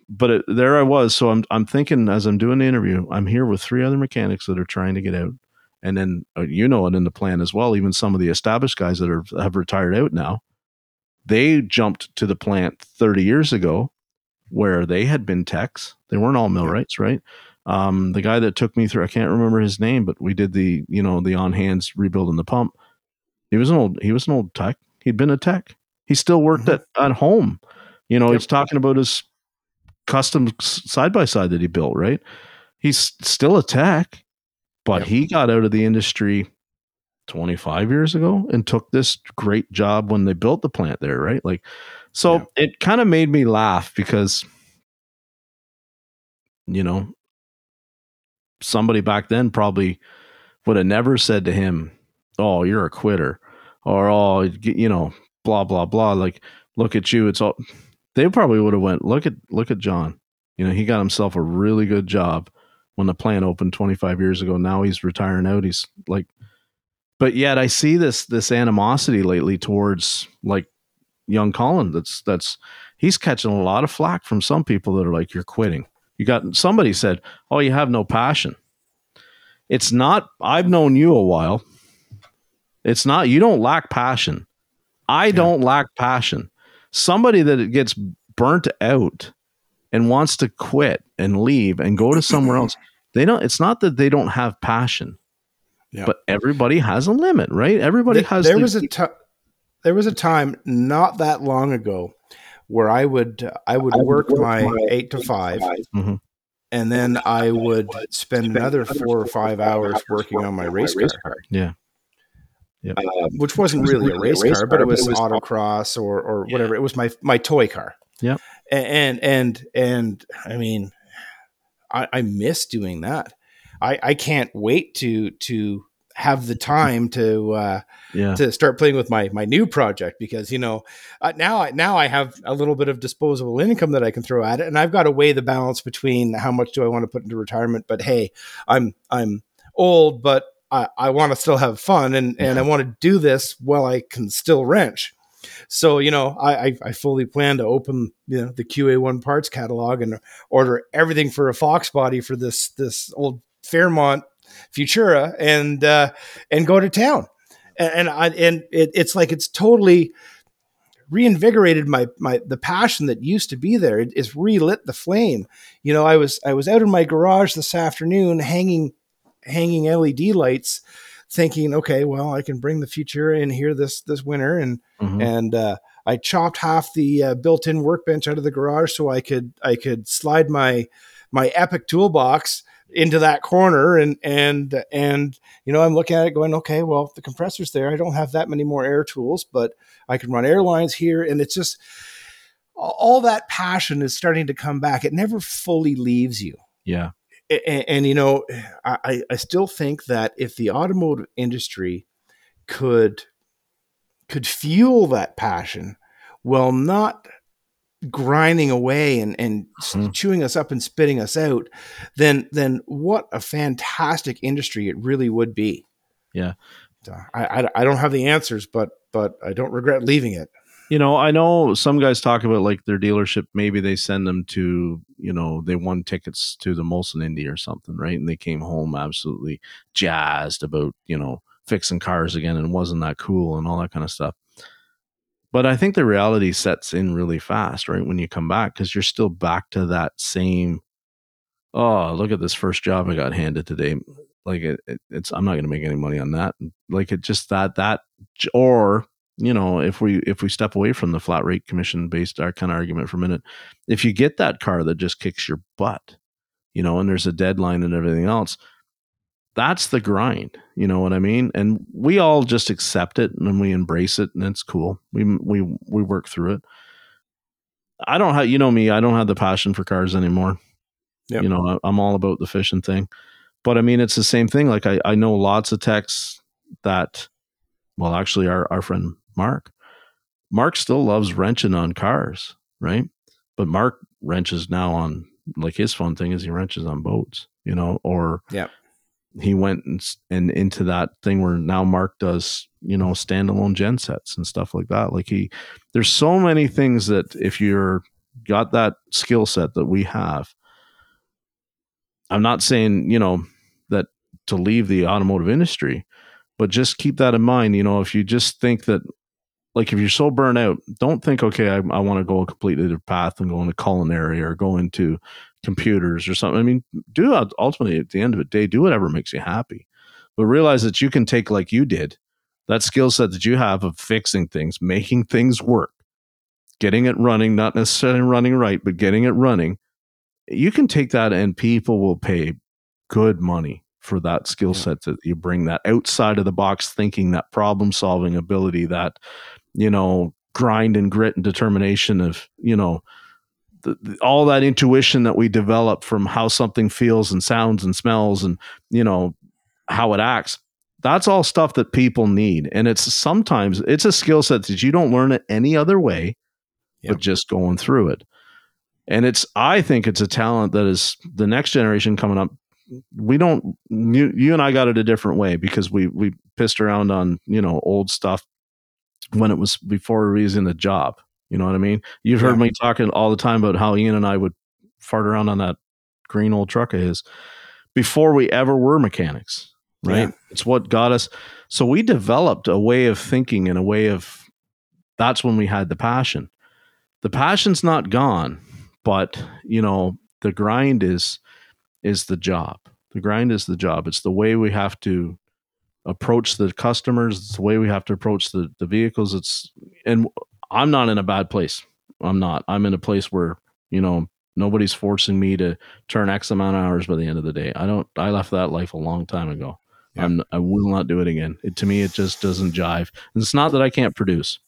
but it, there i was. So i'm i'm thinking as i'm doing the interview i'm here with three other mechanics that are trying to get out. And then uh, you know it in the plan as well even some of the established guys that are have retired out now they jumped to the plant 30 years ago where they had been techs. They weren't all millwrights right um, the guy that took me through i can't remember his name but we did the you know the on hands rebuilding the pump he was an old he was an old tech he'd been a tech he still worked Mhm. at at home you know Yep. he's talking about his custom side by side that he built right he's still a tech but Yep. he got out of the industry 25 years ago and took this great job when they built the plant there right like so Yeah. it kind of made me laugh because you know somebody back then probably would have never said to him oh you're a quitter or oh you know blah blah blah. Like look at you it's all they probably would have went look at look at john. You know he got himself a really good job when the plant opened 25 years ago. Now he's retiring out. He's like but yet i see this this animosity lately towards like young Colin that's that's he's catching a lot of flack from some people that are like you're quitting. You got somebody said, "Oh, you have no passion." It's not I've known you a while. It's not you don't lack passion. I yeah. don't lack passion. Somebody that gets burnt out and wants to quit and leave and go to somewhere else. They don't it's not that they don't have passion. Yeah. But everybody has a limit, right? Everybody has There the, was a t- there was a time not that long ago where I would I would, I work, work, my, my eight to 5 mm-hmm. and then I would spend another four or five hours working on my race car. Yeah. Yep. Uh, which wasn't really a race, car, but it was, autocross or or yeah. whatever. It was my my toy car. Yeah. And and and I mean, I, I miss doing that. I I can't wait to to have the time to uh, yeah. to start playing with my my new project because you know uh, now I now I have a little bit of disposable income that I can throw at it, and I've got to weigh the balance between how much do I want to put into retirement. But hey, I'm I'm old, but I, I want to still have fun, and and I want to do this while I can still wrench. So you know, I, I fully plan to open you know the QA1 parts catalog and order everything for a Fox body for this this old Fairmont Futura and uh, and go to town. And, and I and it, it's like it's totally reinvigorated my my the passion that used to be there. It, it's relit the flame. You know, I was I was out in my garage this afternoon hanging hanging LED lights, thinking, okay, well, I can bring the Futura in here this this winter, and mm-hmm. and uh, I chopped half the uh, built-in workbench out of the garage so I could I could slide my my Epiq toolbox into that corner and and and you know i'm looking at it going okay well the compressor's there. I don't have that many more air tools but i can run airlines here. And it's just all that passion is starting to come back. It never fully leaves you. Yeah. And, and you know i i still think that if the automotive industry could could fuel that passion while not grinding away and, and mm-hmm. chewing us up and spitting us out, then then what a fantastic industry it really would be. Yeah, I, I, I don't have the answers, but but I don't regret leaving it. You know, I know some guys talk about like their dealership. Maybe they send them to you know they won tickets to the Molson Indy or something, right? And they came home absolutely jazzed about you know fixing cars again and wasn't that cool and all that kind of stuff. But I think the reality sets in really fast, right? When you come back, because you're still back to that same, oh, look at this first job I got handed today. Like it, it, it's, I'm not going to make any money on that. Like it just that, that, or, you know, if we, if we step away from the flat rate commission based uh, our kind of argument for a minute, if you get that car that just kicks your butt, you know, and there's a deadline and everything else, that's the grind you know what i mean? And we all just accept it and we embrace it and it's cool. We we we work through it. I don't have you know me i don't have the passion for cars anymore. Yep. you know I, am all about the fishing thing. But i mean it's the same thing like i i know lots of techs that well actually our our friend mark mark still loves wrenching on cars right? But mark wrenches now on like his fun thing is he wrenches on boats you know or yeah he went and, and into that thing where now Mark does, you know, standalone gen sets and stuff like that. Like he, there's so many things that if you're got that skill set that we have, I'm not saying, you know, that to leave the automotive industry, but just keep that in mind. You know, if you just think that, like, if you're so burnt out, don't think, okay, I, I want to go a completely different path and go into culinary or go into computers or something. I mean, do ultimately at the end of the day, do whatever makes you happy, but realize that you can take like you did that skill set that you have of fixing things, making things work, getting it running, not necessarily running right, but getting it running. You can take that and people will pay good money for that skill set that you bring that outside of the box thinking, that problem solving ability, that, you know, grind and grit and determination of, you know, the, the, all that intuition that we develop from how something feels and sounds and smells and you know how it acts that's all stuff that people need and it's sometimes it's a skill set that you don't learn it any other way yep. but just going through it and it's i think it's a talent that is the next generation coming up we don't you, you and i got it a different way because we we pissed around on you know old stuff when it was before we was in the job. You know what I mean? You've heard Yeah. me talking all the time about how Ian and I would fart around on that green old truck of his before we ever were mechanics, right? Yeah. It's what got us. So we developed a way of thinking and a way of that's when we had the passion. The passion's not gone, but you know, the grind is is the job. The grind is the job. It's the way we have to approach the customers. It's the way we have to approach the, the vehicles. It's and I'm not in a bad place. I'm not. I'm in a place where, you know, nobody's forcing me to turn X amount of hours by the end of the day. I don't I left that life a long time ago. Yeah. I'm I will not do it again. It, to me it just doesn't jive. And it's not that I can't produce.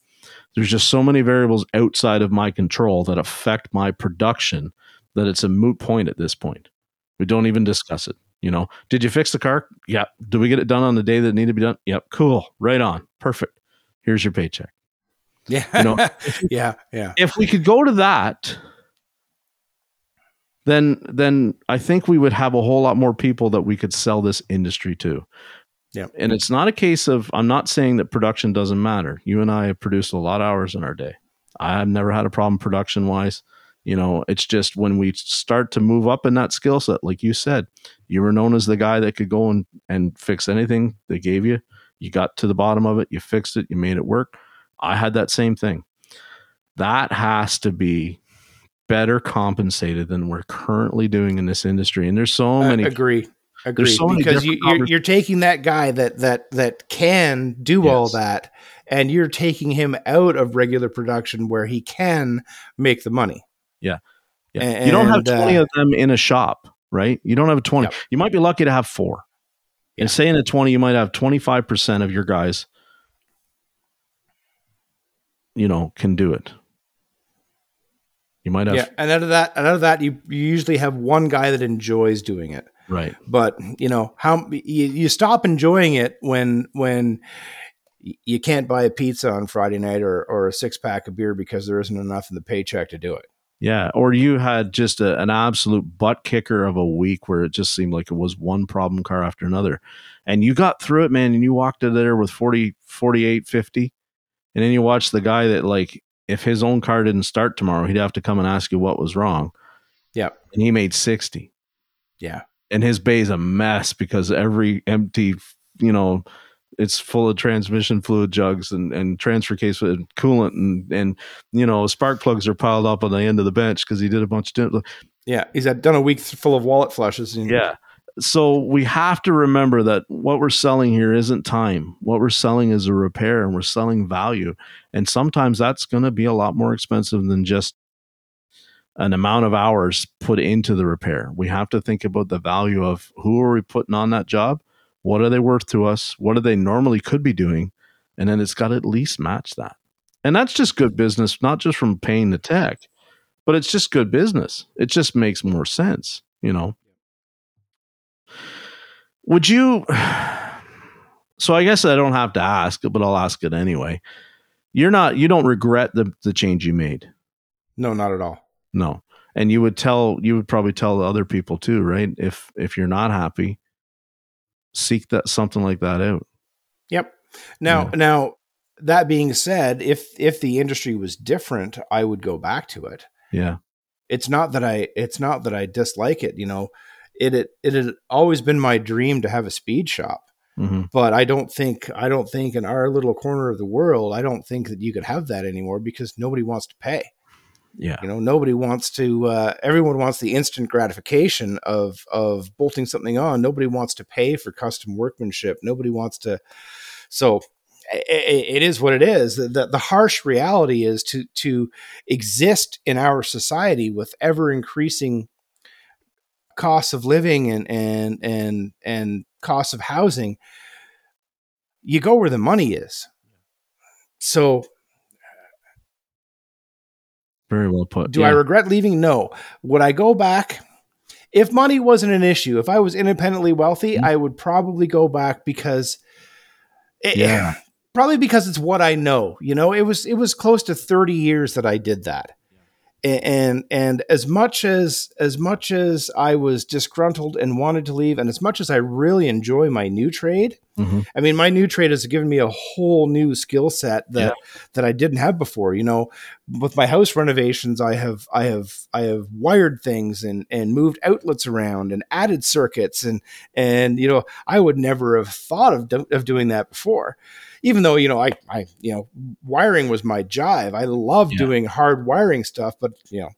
There's just so many variables outside of my control that affect my production that it's a moot point at this point. We don't even discuss it. You know, did you fix the car? Yeah. Did we get it done on the day that it needed to be done? Yep. Cool. Right on. Perfect. Here's your paycheck. Yeah. You know, yeah. Yeah. If we could go to that, then then I think we would have a whole lot more people that we could sell this industry to. Yeah. And it's not a case of I'm not saying that production doesn't matter. You and I have produced a lot of hours in our day. I've never had a problem production wise. You know, it's just when we start to move up in that skill set, like you said, you were known as the guy that could go and, and fix anything they gave you. You got to the bottom of it, you fixed it, you made it work. I had that same thing. That has to be better compensated than we're currently doing in this industry. And there's so many agree. Agree. so because you, different you're, you're taking that guy that that that can do all that, and you're taking him out of regular production where he can make the money. Yeah. And, you don't have 20 uh, of them in a shop, right? You don't have 20. Yep. You might be lucky to have four. Yeah. And say in a 20, you might have 25% of your guys, you know, can do it. You might have, yeah, and out of that, and out of that, you, you usually have one guy that enjoys doing it. right. But you know how you, you stop enjoying it when when you can't buy a pizza on Friday night or or a six pack of beer because there isn't enough in the paycheck to do it. Yeah. Or you had just a, an absolute butt kicker of a week where it just seemed like it was one problem car after another. And you got through it, man, and you walked in there with 40, 48, 50. And then you watch the guy that, like, if his own car didn't start tomorrow, he'd have to come and ask you what was wrong. Yeah. And he made 60. Yeah. And his bay's a mess because every empty, you know, it's full of transmission fluid jugs and, and transfer case with coolant and, and, you know, spark plugs are piled up on the end of the bench because he did a bunch of Yeah, he's had done a week full of wallet flushes. And, yeah. So we have to remember that what we're selling here isn't time. What we're selling is a repair and we're selling value. And sometimes that's going to be a lot more expensive than just an amount of hours put into the repair. We have to think about the value of who are we putting on that job? What are they worth to us? What do they normally could be doing? And then it's got to at least match that. And that's just good business, not just from paying the tech, but it's just good business. It just makes more sense, you know. Would you So I guess I don't have to ask, but I'll ask it anyway. You're not you don't regret the the change you made. No, not at all. No. And you would tell you would probably tell the other people too, right? If if you're not happy, seek that something like that out. Yep. Now, Yeah. now that being said, if if the industry was different, I would go back to it. Yeah. It's not that I it's not that I dislike it. You know, it it it had always been my dream to have a speed shop, hmm but I don't think I don't think in our little corner of the world, I don't think that you could have that anymore because nobody wants to pay. Yeah. You know, nobody wants to. Uh, everyone wants the instant gratification of of bolting something on. Nobody wants to pay for custom workmanship. Nobody wants to. So it is what it is. The, the, the harsh reality is to to exist in our society with ever increasing costs of living and and and and costs of housing. You go where the money is. So Very well put. Do yeah. I regret leaving? No. Would I go back? If money wasn't an issue, if I was independently wealthy, Mhm. I would probably go back because it, Yeah. probably because it's what I know. You know, it was it was close to 30 years that I did that. And and as much as as much as I was disgruntled and wanted to leave, and as much as I really enjoy my new trade, mm-hmm. I mean, my new trade has given me a whole new skill set that yeah. that I didn't have before. You know, with my house renovations, I have I have I have wired things and and moved outlets around and added circuits and and you know I would never have thought of do, of doing that before even though you know I I you know wiring was my jive. I love yeah. doing hard wiring stuff, but you know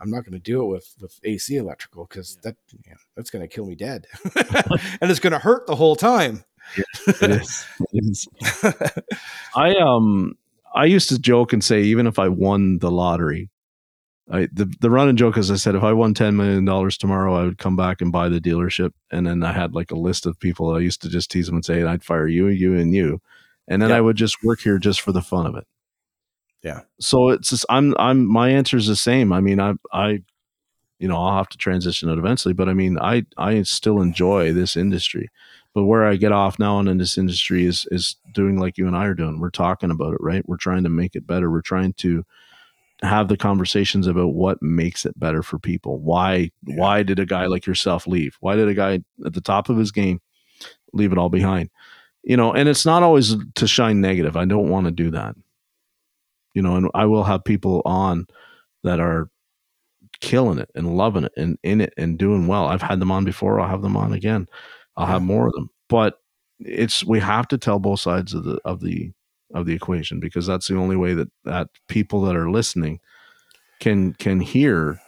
I'm not going to do it with with AC electrical because that you know, that's going to kill me dead, and it's going to hurt the whole time. Yeah, it is. It is. I um I used to joke and say even if I won the lottery, I the the running joke as I said if I won ten million dollars tomorrow, I would come back and buy the dealership, and then I had like a list of people I used to just tease them and say I'd fire you, you, and you, and then I would just work here just for the fun of it. Yeah. So it's just, I'm I'm my answer is the same. I mean, I I you know, I'll have to transition it eventually, but I mean, I I still enjoy this industry. But where I get off now and in this industry is is doing like you and I are doing. We're talking about it, right? We're trying to make it better. We're trying to have the conversations about what makes it better for people. Why yeah. why did a guy like yourself leave? Why did a guy at the top of his game leave it all behind? You know, and it's not always to shine negative. I don't want to do that. You know, and I will have people on that are killing it and loving it and in it and doing well. I've had them on before. I'll have them on again. I'll have more of them. But it's we have to tell both sides of the of the of the equation because that's the only way that that people that are listening can can hear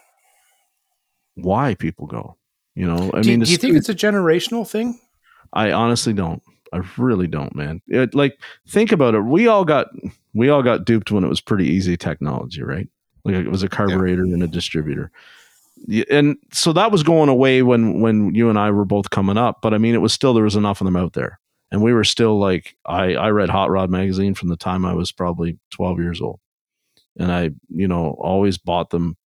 why people go. You know, I do, mean, do you think it's a generational thing? I honestly don't. I really don't, man. It, like think about it. We all got we all got duped when it was pretty easy technology, right? Like it was a carburetor yeah. and a distributor. And so that was going away when when you and I were both coming up, but I mean it was still there was enough of them out there. And we were still like I I read Hot Rod magazine from the time I was probably 12 years old. And I, you know, always bought them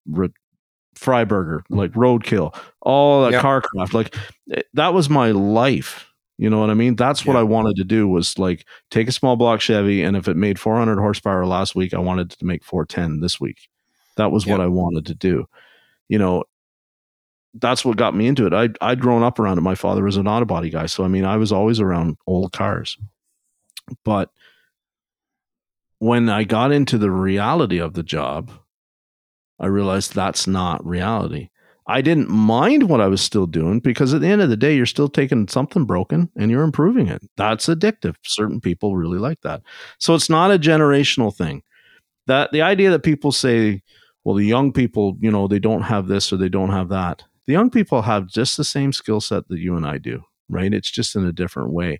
Freiburger, like Roadkill, all that yep. car craft. Like eh, that was my life you know what I mean? That's what I wanted to do was like take a small block Chevy, and if it made 400 horsepower last week, I wanted to make 410 this week. That was what I wanted to do. You know, that's what got me into it. I I'd grown up around it. My father was an auto body guy, so I mean, I was always around old cars. But when I got into the reality of the job, I realized that's not reality. I didn't mind what I was still doing because at the end of the day, you're still taking something broken and you're improving it. That's addictive. Certain people really like that. So it's not a generational thing. That the idea that people say, well, the young people, you know, they don't have this or they don't have that. The young people have just the same skill set that you and I do, right? It's just in a different way.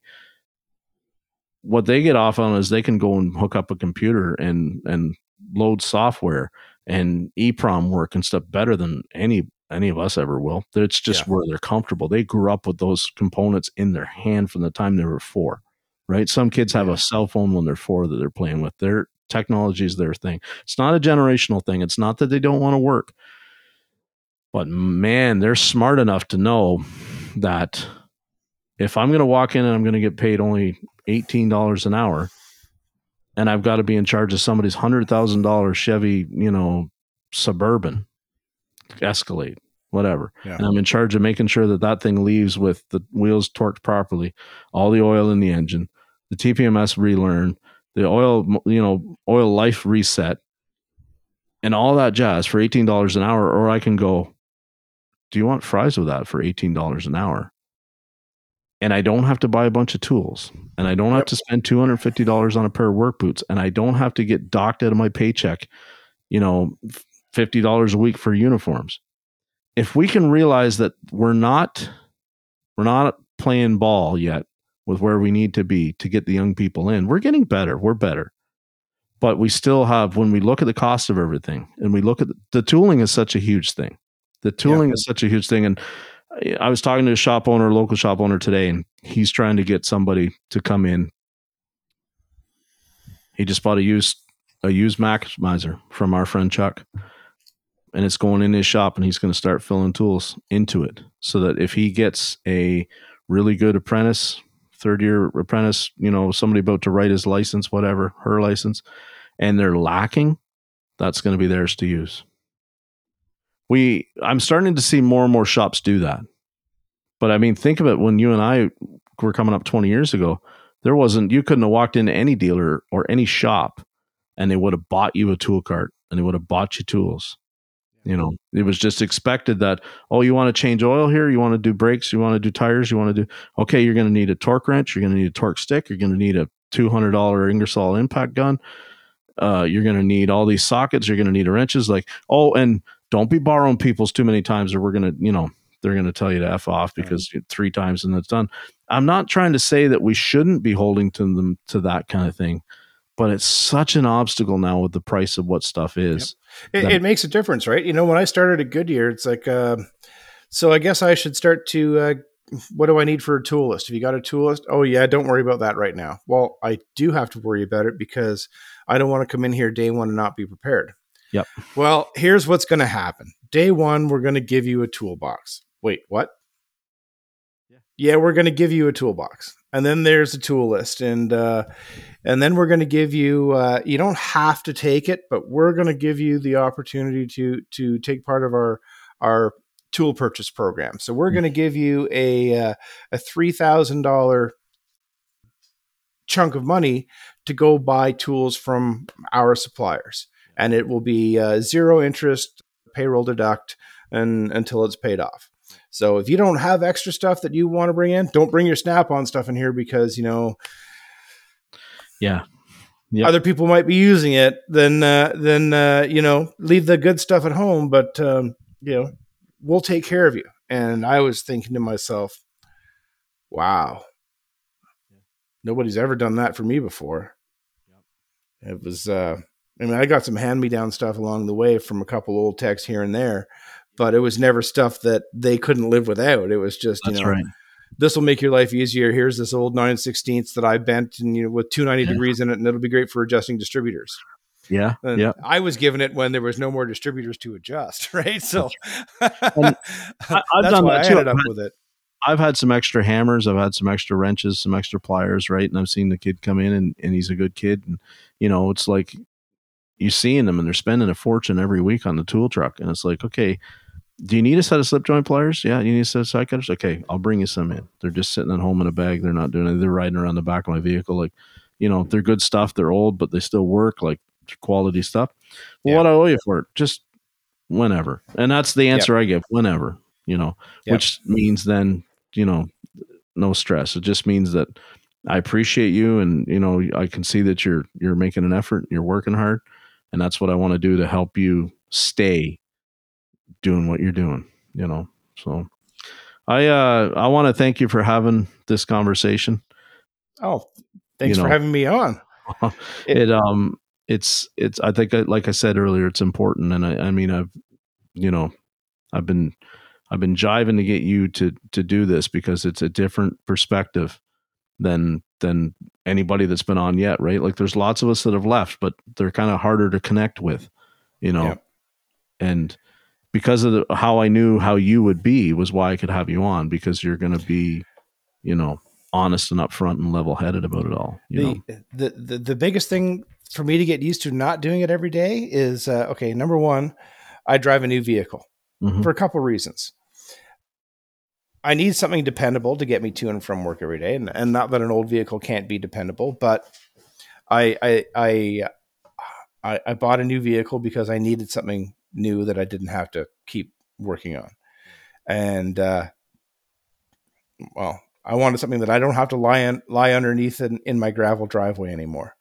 What they get off on is they can go and hook up a computer and and load software and EEPROM work and stuff better than any any of us ever will. It's just yeah. where they're comfortable. They grew up with those components in their hand from the time they were four, right? Some kids have a cell phone when they're four that they're playing with. Their technology is their thing. It's not a generational thing. It's not that they don't want to work, but man, they're smart enough to know that if I'm going to walk in and I'm going to get paid only $18 an hour and I've got to be in charge of somebody's $100,000 Chevy, you know, Suburban Escalade, whatever. Yeah. And I'm in charge of making sure that that thing leaves with the wheels torqued properly, all the oil in the engine, the TPMS relearn, the oil, you know, oil life reset, and all that jazz for $18 an hour. Or I can go, do you want fries with that for $18 an hour? And I don't have to buy a bunch of tools and I don't have to spend $250 on a pair of work boots and I don't have to get docked out of my paycheck, you know, $50 a week for uniforms. If we can realize that we're not we're not playing ball yet with where we need to be to get the young people in, we're getting better. We're better. But we still have when we look at the cost of everything and we look at the, the tooling is such a huge thing. The tooling yeah. is such a huge thing and I was talking to a shop owner, local shop owner today, and he's trying to get somebody to come in. He just bought a used a used Macsimizer from our friend Chuck, and it's going in his shop and he's going to start filling tools into it so that if he gets a really good apprentice third year apprentice you know somebody about to write his license whatever her license and they're lacking that's going to be theirs to use we I'm starting to see more and more shops do that. But I mean, think of it when you and I were coming up 20 years ago, there wasn't you couldn't have walked into any dealer or any shop and they would have bought you a tool cart and they would have bought you tools. You know, it was just expected that, oh, you want to change oil here, you want to do brakes, you want to do tires, you want to do okay, you're going to need a torque wrench, you're going to need a torque stick, you're going to need a $200 Ingersoll impact gun. Uh, you're going to need all these sockets. You're going to need wrenches. Like, oh, and don't be borrowing people's too many times, or we're going to, you know, they're going to tell you to f off because right. three times and it's done. I'm not trying to say that we shouldn't be holding to them to that kind of thing, but it's such an obstacle now with the price of what stuff is. Yep. It, that, it, makes a difference, right? You know, when I started at Goodyear, it's like, uh, so I guess I should start to uh, what do I need for a tool list? Have you got a tool list? Oh yeah, don't worry about that right now. Well, I do have to worry about it because I don't want to come in here day one and not be prepared. Yep. Well, here's what's going to happen. Day one, we're going to give you a toolbox. Wait, what? Yeah, we're going to give you a toolbox, and then there's a tool list, and uh, and then we're going to give you. Uh, you don't have to take it, but we're going to give you the opportunity to to take part of our our tool purchase program. So we're going to give you a uh, a three thousand dollar chunk of money to go buy tools from our suppliers, and it will be uh, zero interest, payroll deduct, and until it's paid off. So if you don't have extra stuff that you want to bring in, don't bring your Snap-on stuff in here because you know, yeah, Yep. other people might be using it, then uh, then uh, you know leave the good stuff at home. But um, you know we'll take care of you. And I was thinking to myself, wow, nobody's ever done that for me before. It was, uh, I mean, I got some hand me down stuff along the way from a couple old techs here and there, but it was never stuff that they couldn't live without. It was just, That's you know, right. this will make your life easier. Here's this old 9 16th that I bent and, you know, with 290 yeah. degrees in it, and it'll be great for adjusting distributors. Yeah. yeah. I was given it when there was no more distributors to adjust, right? So I, have done that too. I ended up with it. I've had some extra hammers. I've had some extra wrenches, some extra pliers, right? And I've seen the kid come in and, and he's a good kid. And, you know, it's like you're seeing them and they're spending a fortune every week on the tool truck. And it's like, okay, do you need a set of slip joint pliers? Yeah. You need a set of side cutters? Okay. I'll bring you some in. They're just sitting at home in a bag. They're not doing it. They're riding around the back of my vehicle. Like, you know, they're good stuff. They're old, but they still work. Like, quality stuff. Well, yeah. what I owe you for it? Just whenever. And that's the answer yep. I give. Whenever, you know, yep. which means then, you know, no stress. It just means that I appreciate you and, you know, I can see that you're you're making an effort, you're working hard, and that's what I want to do to help you stay doing what you're doing, you know. So I uh I want to thank you for having this conversation. Oh, thanks you know, for having me on. it, it um it's it's I think like I said earlier, it's important, and I, I mean I've you know I've been I've been jiving to get you to to do this because it's a different perspective than than anybody that's been on yet, right? Like there's lots of us that have left, but they're kind of harder to connect with, you know. Yeah. And because of the, how I knew how you would be was why I could have you on because you're going to be, you know, honest and upfront and level headed about it all. the, the, the the biggest thing for me to get used to not doing it every day is uh, okay. Number one, I drive a new vehicle mm-hmm. for a couple reasons. I need something dependable to get me to and from work every day, and, and not that an old vehicle can't be dependable, but I I I I, I bought a new vehicle because I needed something new that I didn't have to keep working on, and uh, well, I wanted something that I don't have to lie in, lie underneath in, in my gravel driveway anymore.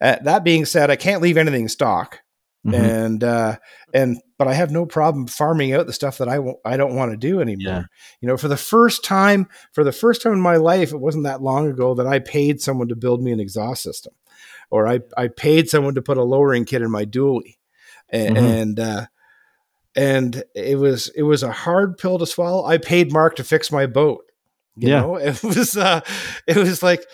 Uh, that being said, I can't leave anything stock, mm-hmm. and uh, and but I have no problem farming out the stuff that I I don't want to do anymore. Yeah. You know, for the first time, for the first time in my life, it wasn't that long ago that I paid someone to build me an exhaust system, or I I paid someone to put a lowering kit in my dually, and. Mm-hmm. and uh, and it was it was a hard pill to swallow. I paid Mark to fix my boat. You yeah. know, it was uh it was like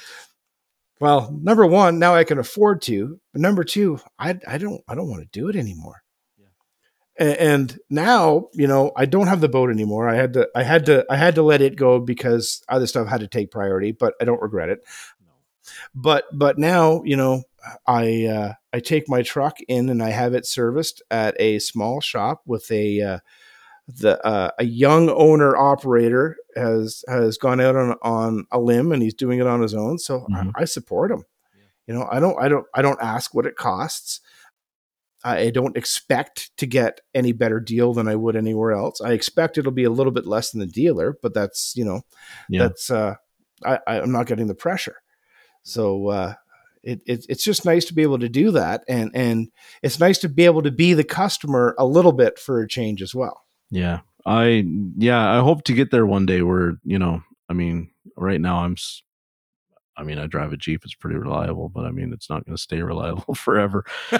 well, number one, now I can afford to, but number two, I I don't I don't want to do it anymore. Yeah. And, now, you know, I don't have the boat anymore. I had to I had to I had to let it go because other stuff had to take priority, but I don't regret it. No. But but now, you know, I uh, I take my truck in and I have it serviced at a small shop with a uh, the uh, a young owner operator has has gone out on on a limb and he's doing it on his own. So Mhm. I, I support him. You know, I don't I don't I don't ask what it costs. I don't expect to get any better deal than I would anywhere else. I expect it'll be a little bit less than the dealer, but that's you know Yeah. that's uh, I, I'm not getting the pressure. So uh, it, it it's just nice to be able to do that, and and it's nice to be able to be the customer a little bit for a change as well. Yeah. I yeah, I hope to get there one day where, you know, I mean, right now I'm i mean, I drive a Jeep, it's pretty reliable, but I mean, it's not going to stay reliable forever.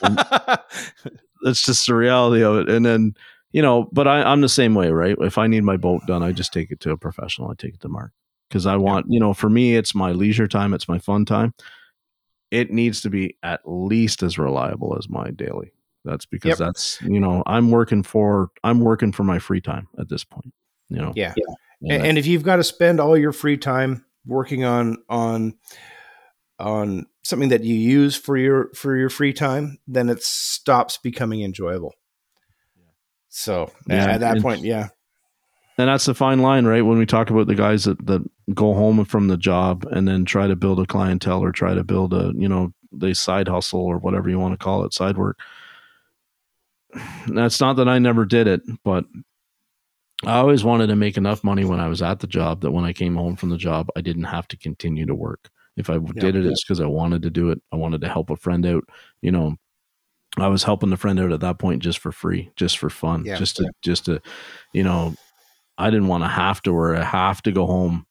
That's just the reality of it. And then, you know, but I, I'm the same way, right? If I need my boat done, I just take it to a professional. I take it to Mark because I want, you know, for me, it's my leisure time, it's my fun time. It needs to be at least as reliable as my daily. That's because Yep. that's, you know, I'm working for, I'm working for my free time at this point, you know. Yeah. And and, and if you've got to spend all your free time working on on on something that you use for your for your free time, then it stops becoming enjoyable. So Yeah, at that point, yeah, and that's the fine line, right? When we talk about the guys that, that go home from the job and then try to build a clientele or try to build a, you know, they side hustle or whatever you want to call it, side work. That's not that I never did it, but I always wanted to make enough money when I was at the job that when I came home from the job, I didn't have to continue to work. If I did it, it's because I wanted to do it. I wanted to help a friend out. You know, I was helping the friend out at that point just for free, just for fun, Yeah. just to, just to, you know, I didn't want to have to or I have to go home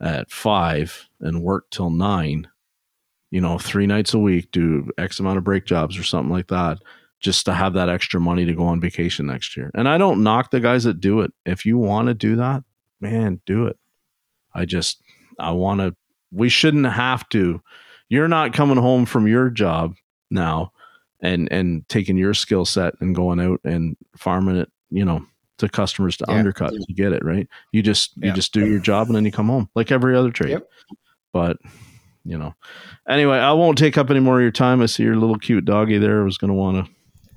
at five and work till nine, you know, three nights a week, do X amount of brake jobs or something like that, just to have that extra money to go on vacation next year. And I don't knock the guys that do it. If you want to do that, man, do it. I just, I want to, we shouldn't have to. You're not coming home from your job now and and taking your skill set and going out and farming it, you know, to customers to Yeah. undercut to get it right. You just you just do your job and then you come home like every other trade. Yep. But you know, anyway, I won't take up any more of your time. I see your little cute doggy there. I was going to want to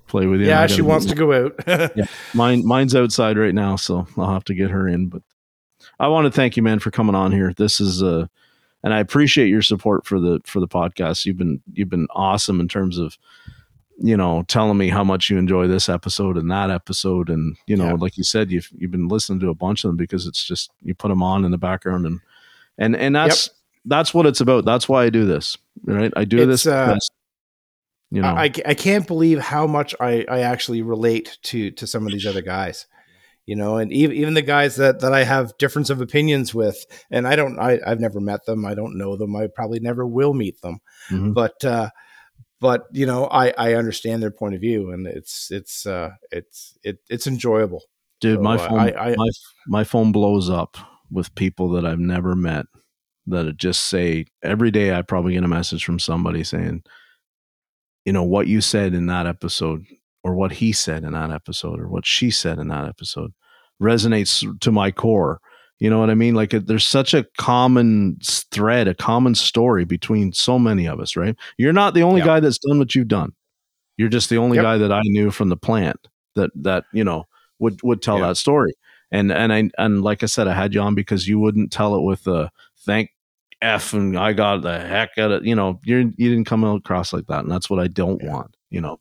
play with you. yeah, she wants to go out. Yeah. Mine mine's outside right now, so I'll have to get her in. But I want to thank you, man, for coming on here. This is uh and I appreciate your support for the for the podcast. You've been you've been awesome in terms of you know telling me how much you enjoy this episode and that episode. And you know Yeah. like you said you've you've been listening to a bunch of them because it's just you put them on in the background and and and that's that's what it's about. That's why i do this right? I do It's, this uh, you know. I, I can't believe how much I, I actually relate to to some of these other guys, you know, and even even the guys that that I have difference of opinions with, and I don't I I've never met them, I don't know them, I probably never will meet them, Mhm. but uh, but you know I I understand their point of view, and it's it's uh it's it it's enjoyable. dude So, my uh, phone I- I- my my phone blows up with people that i've never met that just say every day i probably get a message from somebody saying you know what you said in that episode or what he said in that episode or what she said in that episode resonates to my core you know what i mean? Like there's such a common thread a common story between so many of us right? You're not the only guy that's done what you've done. You're just the only Yep. guy that i knew from the plant that that you know would would tell that story. And and i and like i said i had you on because you wouldn't tell it with a thank f and i got the heck out of you know you're you didn't come across like that and that's what i don't want you know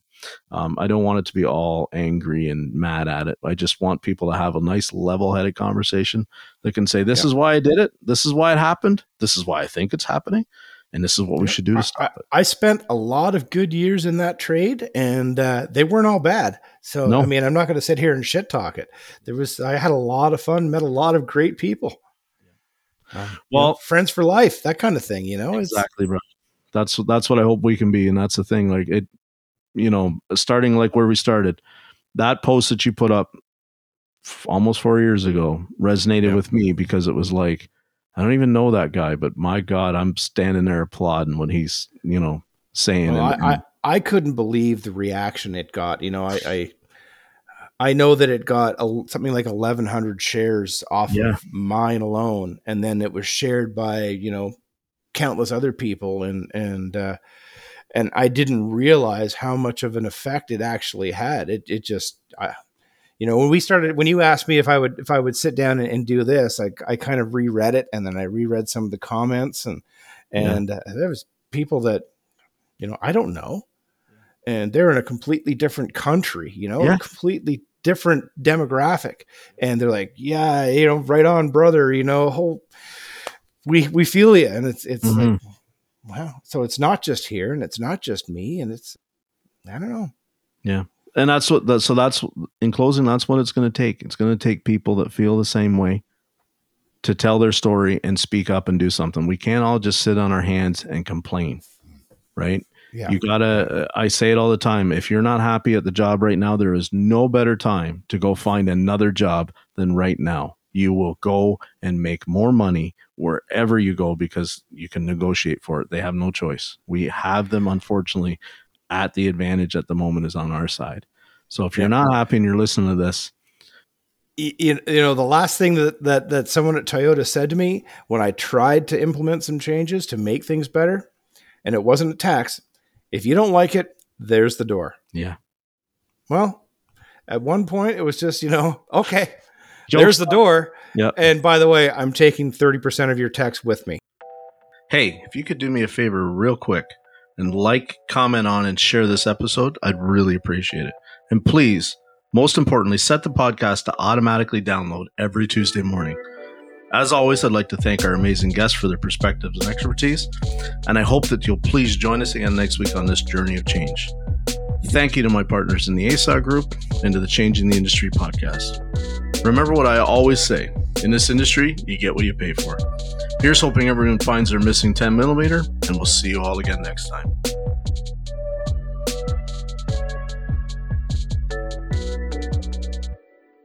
um, i don't want it to be all angry and mad at it i just want people to have a nice level-headed conversation that can say this Yeah. is why i did it this is why it happened this is why i think it's happening and this is what we should do to I, stop it I spent a lot of good years in that trade, and uh, they weren't all bad. So No. I mean, I'm not going to sit here and shit talk it. There was I had a lot of fun, met a lot of great people. Um, you Well- know, friends for life, that kind of thing. You know, exactly bro that's that's what i hope we can be and that's the thing like it you know starting like where we started that post that you put up f- almost four years ago resonated Yeah. with me because it was like i don't even know that guy but my god i'm standing there applauding when he's you know saying Well, and- I, I I couldn't believe the reaction it got. You know, I I, I know that it got a, something like 1,100 shares off Yeah. of mine alone, and then it was shared by you know countless other people, and and uh, and I didn't realize how much of an effect it actually had. It it just I, you know, when we started, when you asked me if I would if I would sit down and, and do this, I I kind of reread it and then I reread some of the comments and and yeah. uh, there was people that you know I don't know, and they're in a completely different country, you know, yeah. a completely different demographic, and they're like, yeah, you know, right on, brother, you know, whole we we feel you, and it's it's mm-hmm. like wow. So it's not just here, and it's not just me, and it's I don't know. Yeah, and that's what. That, so that's in closing. That's what it's going to take. It's going to take people that feel the same way to tell their story and speak up and do something. We can't all just sit on our hands and complain, right? Yeah. You gotta. I say it all the time. If you're not happy at the job right now, there is no better time to go find another job than right now you will go and make more money wherever you go because you can negotiate for it. They have no choice. We have them, unfortunately, at the advantage at the moment is on our side. So if you're not happy and you're listening to this, you, you know the last thing that, that that someone at Toyota said to me when I tried to implement some changes to make things better, and it wasn't a tax. If you don't like it, there's the door. Yeah. Well, at one point it was just you know okay there's the door. Yep. And by the way, I'm taking 30% of your text with me. Hey, if you could do me a favor real quick and like, comment on, and share this episode, I'd really appreciate it. And please, most importantly, set the podcast to automatically download every Tuesday morning. As always, I'd like to thank our amazing guests for their perspectives and expertise, and I hope that you'll please join us again next week on this journey of change. Thank you to my partners in the ASA group and to the Changing the Industry podcast. Remember what I always say in this industry, you get what you pay for. Here's hoping everyone finds their missing 10 millimeter, and we'll see you all again next time.